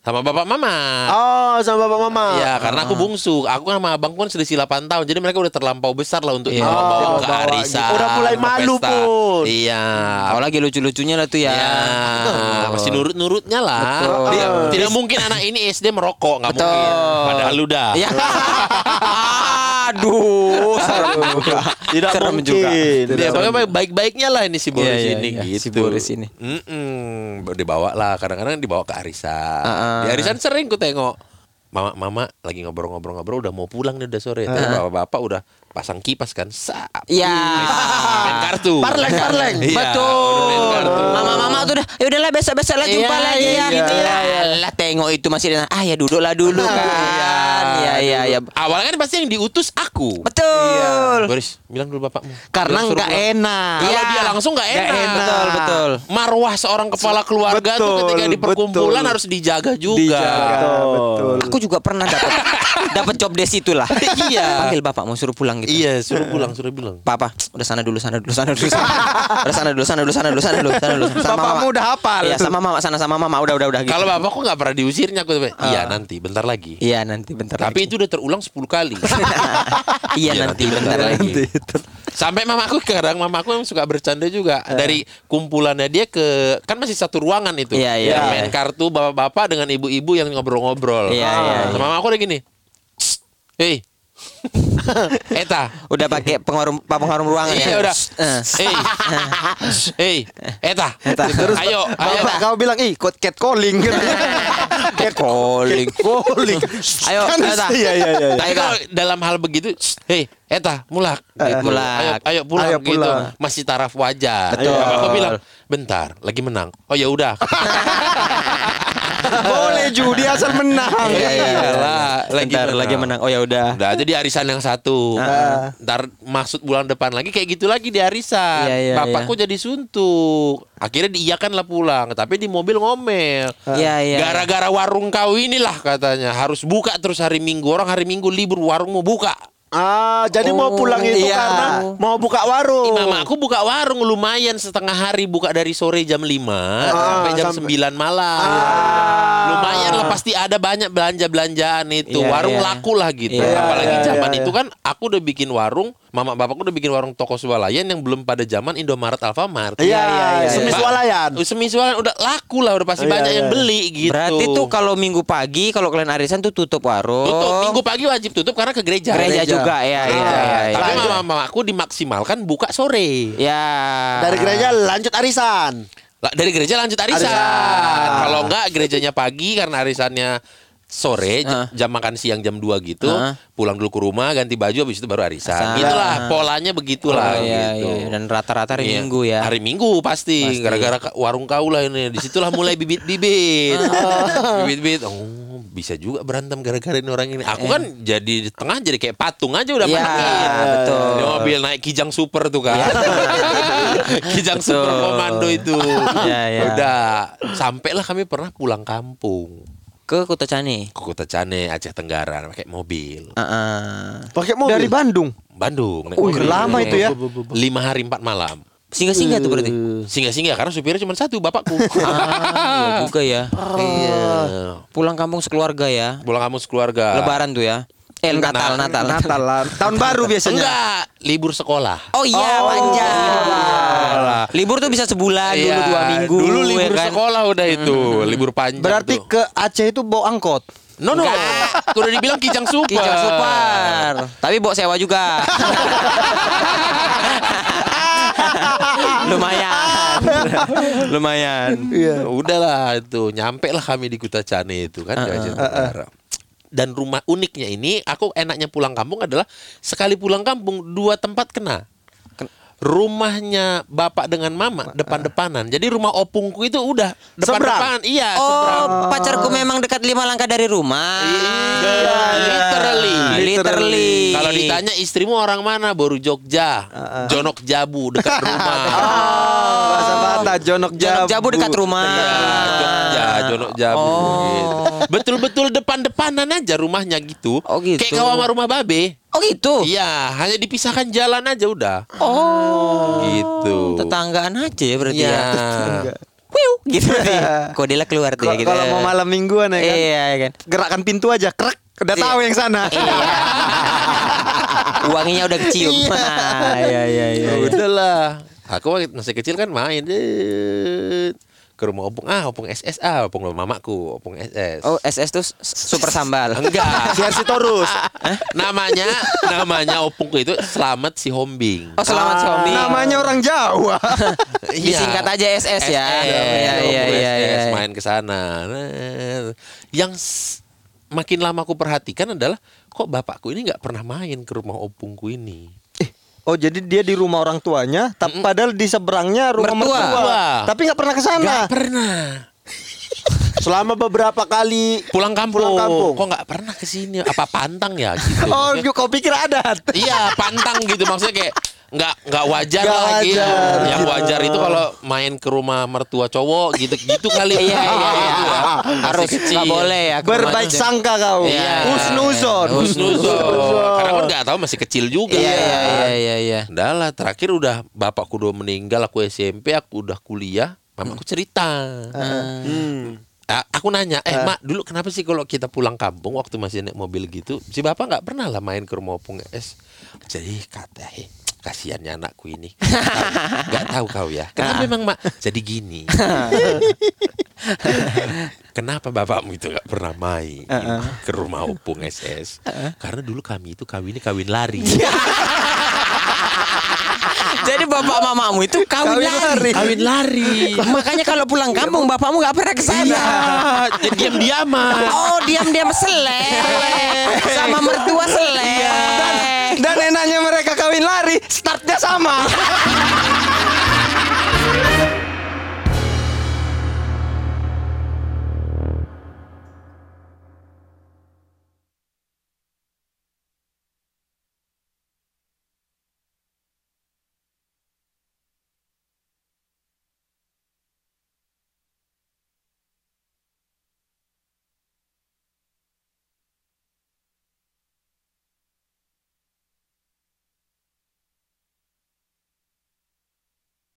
[SPEAKER 1] Sama bapak mama.
[SPEAKER 4] Oh, sama bapak mama.
[SPEAKER 1] Ya karena aku bungsu Aku sama abangku kan selisih 8 tahun Jadi mereka udah terlampau besar lah Untuk
[SPEAKER 2] Iya.
[SPEAKER 1] dibawa-bawa
[SPEAKER 4] Oh,
[SPEAKER 1] ke
[SPEAKER 4] bawa
[SPEAKER 1] arisan
[SPEAKER 4] gitu. Udah mulai
[SPEAKER 1] ke
[SPEAKER 4] malu
[SPEAKER 1] pesta.
[SPEAKER 4] pun.
[SPEAKER 1] Iya
[SPEAKER 2] Oh lagi lucu-lucunya lah tuh ya.
[SPEAKER 1] Ya, masih nurut-nurutnya lah.
[SPEAKER 2] Betul.
[SPEAKER 1] Dia- tidak mungkin anak ini SD merokok, nggak mungkin. Padahal lu dah.
[SPEAKER 2] Iya. Aduh, serem juga.
[SPEAKER 4] Tidak
[SPEAKER 2] serem
[SPEAKER 4] mungkin.
[SPEAKER 2] juga.
[SPEAKER 1] Dia pokoknya baik- baik-baiknya lah ini si Boris
[SPEAKER 2] Iya, iya,
[SPEAKER 1] ini
[SPEAKER 2] iya,
[SPEAKER 1] gitu.
[SPEAKER 2] si Boris ini.
[SPEAKER 1] Mm-mm. Dibawa lah, kadang-kadang dibawa ke arisan.
[SPEAKER 2] Ah, ah.
[SPEAKER 1] Di arisan sering ku tengok. Mama, mama lagi ngobrol-ngobrol-ngobrol udah mau pulang nih udah sore. Tapi bapak-bapak udah pasang kipas kan. Sap.
[SPEAKER 2] Iya.
[SPEAKER 1] Main kartu.
[SPEAKER 4] Parleng, parleng.
[SPEAKER 1] Iya,
[SPEAKER 2] Betul. Mama-mama tuh udah, ya udahlah besok-besok lah jumpa
[SPEAKER 1] Iya,
[SPEAKER 2] lagi ya.
[SPEAKER 1] iya, iya.
[SPEAKER 2] Lah tengok itu masih ah ya duduklah dulu kan. Iya iya iya.
[SPEAKER 1] Awalnya kan pasti yang diutus aku.
[SPEAKER 2] Betul.
[SPEAKER 1] Boris, bilang dulu bapakmu.
[SPEAKER 3] Karena nggak
[SPEAKER 1] pulang.
[SPEAKER 3] enak.
[SPEAKER 1] Kalau
[SPEAKER 2] Iya.
[SPEAKER 1] dia langsung nggak enak.
[SPEAKER 3] Enak.
[SPEAKER 2] Betul betul.
[SPEAKER 1] Marwah seorang kepala keluarga tuh
[SPEAKER 3] Betul,
[SPEAKER 1] ketika di perkumpulan
[SPEAKER 3] betul.
[SPEAKER 1] harus dijaga juga.
[SPEAKER 3] Dijaga, betul.
[SPEAKER 2] Aku juga pernah dapat dapat job desk itulah.
[SPEAKER 1] Iya.
[SPEAKER 2] Panggil bapak mau suruh pulang gitu.
[SPEAKER 1] Iya, suruh pulang, suruh bilang.
[SPEAKER 2] Papa, udah sana dulu, sana dulu, sana dulu, sana. udah sana dulu, sana dulu, sana dulu, sana dulu, sana dulu.
[SPEAKER 3] Bapakmu udah hafal.
[SPEAKER 2] Iya, sama mama, sana sama mama, udah, udah, udah. Gitu.
[SPEAKER 1] Kalau bapakku nggak pernah diusirnya aku Iya nanti, bentar lagi.
[SPEAKER 2] Iya nanti bentar
[SPEAKER 1] Tapi itu udah terulang 10 kali.
[SPEAKER 2] iya nanti bentar lagi.
[SPEAKER 1] Sampai mamaku kadang mamaku memang suka bercanda juga dari kumpulannya dia ke kan masih satu ruangan itu.
[SPEAKER 2] Iya, iya,
[SPEAKER 1] Yang
[SPEAKER 2] iya.
[SPEAKER 1] main kartu bapak-bapak dengan ibu-ibu yang ngobrol-ngobrol.
[SPEAKER 2] Iya, iya,
[SPEAKER 1] Sama mamaku udah gini. "Shh, Hei. Eta.
[SPEAKER 2] Udah pakai pengarum pengarum ruangan ya.
[SPEAKER 1] Iya udah.
[SPEAKER 2] Eh.
[SPEAKER 1] Hei. Hei. Eta.
[SPEAKER 3] Terus
[SPEAKER 1] ayo, ayo.
[SPEAKER 3] Bapak kau bilang, ih, kok cat calling gitu.
[SPEAKER 2] Cat calling.
[SPEAKER 3] calling.
[SPEAKER 2] Ayo,
[SPEAKER 3] Kan,
[SPEAKER 2] ayo, Ta.
[SPEAKER 3] Iya, iya, iya.
[SPEAKER 1] Tapi kalau dalam hal begitu, hei, eta, mulak, gitu.
[SPEAKER 2] mulak.
[SPEAKER 1] Ayo, ayo pulang
[SPEAKER 3] Ayo
[SPEAKER 1] gitu.
[SPEAKER 3] pulang.
[SPEAKER 1] Masih taraf wajah.
[SPEAKER 2] Betul.
[SPEAKER 1] Aku bilang, bentar, lagi menang. Oh ya udah.
[SPEAKER 3] Boleh judi asal menang.
[SPEAKER 2] Iya, iya.
[SPEAKER 1] Iyalah, lagi
[SPEAKER 2] Bentar,
[SPEAKER 1] menang.
[SPEAKER 2] lagi menang. Oh ya udah.
[SPEAKER 1] Udah jadi arisan yang satu. Ntar maksud bulan depan lagi kayak gitu lagi di arisan.
[SPEAKER 2] Iya, iya,
[SPEAKER 1] Bapakku jadi suntuk. Akhirnya diiyakan lah pulang, tapi di mobil ngomel.
[SPEAKER 2] Iya, iya.
[SPEAKER 1] Gara-gara warung kau inilah katanya harus buka terus hari Minggu. Orang hari Minggu libur, warung mau buka.
[SPEAKER 4] Ah, jadi mau
[SPEAKER 2] Oh,
[SPEAKER 4] pulang itu
[SPEAKER 3] iya.
[SPEAKER 4] karena mau buka warung.
[SPEAKER 1] Mama aku buka warung lumayan setengah hari buka dari sore jam 5 sampai jam
[SPEAKER 4] sampai-
[SPEAKER 1] 9 malam. Lumayan lah pasti ada banyak belanja-belanjaan itu.
[SPEAKER 2] Iya,
[SPEAKER 1] warung
[SPEAKER 2] iya.
[SPEAKER 1] laku lah gitu.
[SPEAKER 2] Iya,
[SPEAKER 1] Apalagi
[SPEAKER 4] iya,
[SPEAKER 1] zaman
[SPEAKER 4] iya,
[SPEAKER 1] itu kan aku udah bikin warung, mama bapakku udah bikin warung toko swalayan yang belum pada zaman Indomaret Alfamart.
[SPEAKER 4] Iya,
[SPEAKER 2] iya, iya.
[SPEAKER 4] semis
[SPEAKER 1] Ba-
[SPEAKER 4] walayan.
[SPEAKER 1] Semis walayan udah laku lah udah pasti
[SPEAKER 4] Iya,
[SPEAKER 1] banyak
[SPEAKER 4] iya.
[SPEAKER 1] yang beli gitu.
[SPEAKER 2] Berarti tuh kalau minggu pagi kalau kalian arisan tuh tutup warung.
[SPEAKER 1] tutup minggu pagi wajib tutup karena ke gereja.
[SPEAKER 2] Gereja juga ya,
[SPEAKER 1] Gereja.
[SPEAKER 2] iya, iya, iya.
[SPEAKER 1] Tapi mama mama aku dimaksimalkan buka sore.
[SPEAKER 2] Ya.
[SPEAKER 4] Dari gereja lanjut arisan.
[SPEAKER 1] Lah, dari gereja lanjut arisan.
[SPEAKER 4] Arisan.
[SPEAKER 1] Kalau enggak gerejanya pagi karena arisannya sore
[SPEAKER 2] Heeh.
[SPEAKER 1] jam makan siang jam 2 gitu.
[SPEAKER 2] Heeh.
[SPEAKER 1] Pulang dulu ke rumah ganti baju habis itu baru arisan.
[SPEAKER 2] Arisan.
[SPEAKER 1] Gitulah polanya begitulah
[SPEAKER 2] Oh, iya,
[SPEAKER 1] gitu.
[SPEAKER 2] iya. Dan rata-rata hari
[SPEAKER 1] Iya.
[SPEAKER 2] Minggu ya.
[SPEAKER 1] Hari Minggu pasti, gara-gara warung kau lah ini. Di situlah mulai bibit-bibit. bibit-bibit. Oh, bisa juga berantem gara-gara ini orang ini. Aku kan jadi di tengah jadi kayak patung aja udah
[SPEAKER 2] Iya,
[SPEAKER 1] menangin.
[SPEAKER 2] betul.
[SPEAKER 1] Di mobil naik kijang super tuh kan. kijang super
[SPEAKER 2] Betul.
[SPEAKER 1] komando itu.
[SPEAKER 2] Iya, iya.
[SPEAKER 1] Udah sampailah kami pernah pulang kampung
[SPEAKER 2] Ke Kuta Cani.
[SPEAKER 1] ke Kota Cane, Aceh Tenggara pakai mobil.
[SPEAKER 2] Heeh.
[SPEAKER 4] Pakai mobil.
[SPEAKER 3] Dari Bandung.
[SPEAKER 1] Bandung. mobil.
[SPEAKER 3] lama itu ya.
[SPEAKER 1] Lima hari empat malam.
[SPEAKER 2] Singgah-singgah tuh berarti.
[SPEAKER 1] Singgah-singgah karena supirnya cuma satu bapakku.
[SPEAKER 2] Ah, iya juga ya.
[SPEAKER 1] Iya.
[SPEAKER 2] Pulang kampung sekeluarga ya.
[SPEAKER 1] Pulang kamu sekeluarga.
[SPEAKER 2] Lebaran tuh ya. Eh,
[SPEAKER 1] Enggak,
[SPEAKER 2] Natal, Natal.
[SPEAKER 3] Natal lah. Tahun baru biasanya.
[SPEAKER 1] Enggak, libur sekolah.
[SPEAKER 2] Oh iya, panjang. Libur tuh bisa sebulan, dulu
[SPEAKER 1] Iya,
[SPEAKER 2] dua minggu.
[SPEAKER 1] Dulu
[SPEAKER 2] ya
[SPEAKER 1] libur
[SPEAKER 2] kan?
[SPEAKER 1] sekolah udah itu, libur panjang.
[SPEAKER 3] Berarti
[SPEAKER 1] tuh.
[SPEAKER 3] ke Aceh itu bawa angkot.
[SPEAKER 1] No no, udah dibilang kijang super.
[SPEAKER 2] Kijang super. Tapi bawa sewa juga. Lumayan. Lumayan.
[SPEAKER 1] Iya. Udahlah itu, nyampe lah kami di Kuta Cane itu kan di Aceh Tenggara. Dan rumah uniknya ini, aku enaknya pulang kampung adalah sekali pulang kampung dua tempat kena. Rumahnya bapak dengan mama depan-depanan. Jadi rumah opungku itu udah depan-depan. Iya, seberang.
[SPEAKER 2] Oh, pacarku memang dekat lima langkah dari rumah.
[SPEAKER 1] Iya, literally.
[SPEAKER 2] Literally.
[SPEAKER 1] Kalau ditanya istrimu orang mana? Baru Jogja, Jonok Jabu dekat rumah.
[SPEAKER 3] Bahasa Bata, Jonok
[SPEAKER 2] Jonok Jabu dekat rumah.
[SPEAKER 1] Iya, Jogja, Jonok Jabu.
[SPEAKER 2] Oh.
[SPEAKER 1] gitu. Betul-betul depan-depanan aja rumahnya gitu.
[SPEAKER 2] Oh, gitu.
[SPEAKER 1] Kayak sama rumah babe.
[SPEAKER 2] Oh gitu.
[SPEAKER 1] Iya, hanya dipisahkan jalan aja udah.
[SPEAKER 2] Oh.
[SPEAKER 1] Gitu.
[SPEAKER 2] Tetanggaan aja ya berarti
[SPEAKER 1] Iya.
[SPEAKER 2] ya. Wiu, gitu sih. Kodela keluar tuh ya
[SPEAKER 3] Kalau
[SPEAKER 2] gitu.
[SPEAKER 3] kalau mau malam mingguan ya kan.
[SPEAKER 2] Iya kan.
[SPEAKER 3] Gerakkan pintu aja, krek. Udah
[SPEAKER 2] Iya.
[SPEAKER 3] tahu yang sana.
[SPEAKER 2] Wanginya udah kecium. Iya iya iya.
[SPEAKER 1] Ya udahlah. Aku waktu masih kecil kan main deh ke rumah opung ah opung SS ah opung mamaku opung SS
[SPEAKER 2] Oh SS tuh s- super sambal.
[SPEAKER 1] enggak
[SPEAKER 4] Si Torus.
[SPEAKER 1] namanya namanya opungku itu selamat si Hombing
[SPEAKER 2] Oh selamat si Homi.
[SPEAKER 3] Namanya orang Jawa.
[SPEAKER 2] Disingkat aja SS ya.
[SPEAKER 1] SS,
[SPEAKER 2] Iya iya
[SPEAKER 1] opung
[SPEAKER 2] iya
[SPEAKER 1] SS,
[SPEAKER 2] iya.
[SPEAKER 1] main ke sana Nah, yang makin lama aku perhatikan adalah kok bapakku ini nggak pernah main ke rumah opungku ini
[SPEAKER 3] Oh jadi dia di rumah orang tuanya, tapi padahal di seberangnya rumah
[SPEAKER 2] Mertua.
[SPEAKER 3] mertua. Tapi nggak pernah ke sana.
[SPEAKER 1] nggak pernah
[SPEAKER 4] Selama beberapa kali
[SPEAKER 1] pulang kampung,
[SPEAKER 4] Pulang kampung.
[SPEAKER 1] kok nggak pernah ke sini apa pantang ya gitu
[SPEAKER 3] Oh,
[SPEAKER 1] Maksudnya-
[SPEAKER 3] kau pikir adat.
[SPEAKER 1] Iya pantang gitu maksudnya kayak nggak nggak wajar
[SPEAKER 4] Nggak
[SPEAKER 1] lah gitu.
[SPEAKER 4] wajar,
[SPEAKER 1] Yang
[SPEAKER 4] gitu.
[SPEAKER 1] wajar itu kalau main ke rumah mertua cowok gitu gitu kali.
[SPEAKER 2] Iya iya iya.
[SPEAKER 1] Gitu ya.
[SPEAKER 2] Harus
[SPEAKER 1] Masih kecil.
[SPEAKER 2] nggak boleh ya.
[SPEAKER 3] Berbaik
[SPEAKER 2] rumahnya.
[SPEAKER 3] sangka kau.
[SPEAKER 1] Iya.
[SPEAKER 3] Husnuzon.
[SPEAKER 1] Husnuzon. Karena kan nggak tahu masih kecil juga.
[SPEAKER 2] Iya iya iya iya iya.
[SPEAKER 1] Udah lah terakhir udah bapakku udah meninggal aku SMP aku udah kuliah mamaku cerita.
[SPEAKER 4] Hmm.
[SPEAKER 1] Ah, aku nanya, eh mak dulu kenapa sih kalau kita pulang kampung waktu masih naik mobil gitu, si bapak nggak pernah lah main ke rumah opung es. Jadi kata, eh kasihannya anakku ini, nggak tahu kau ya. Kenapa memang mak? Jadi gini, kenapa bapakmu itu nggak pernah main ke rumah opung SS? Karena dulu kami itu kawinnya kawin lari.
[SPEAKER 2] Jadi bapak mamamu itu kawin
[SPEAKER 3] Kawin
[SPEAKER 2] lari.
[SPEAKER 3] lari.
[SPEAKER 1] kawin lari.
[SPEAKER 2] Makanya kalau pulang kampung bapakmu nggak pernah ke sana.
[SPEAKER 1] Iya, jadi diam-diaman.
[SPEAKER 2] Oh diam-diam selek sama mertua selek.
[SPEAKER 3] Dan enaknya mereka kawin lari, startnya sama.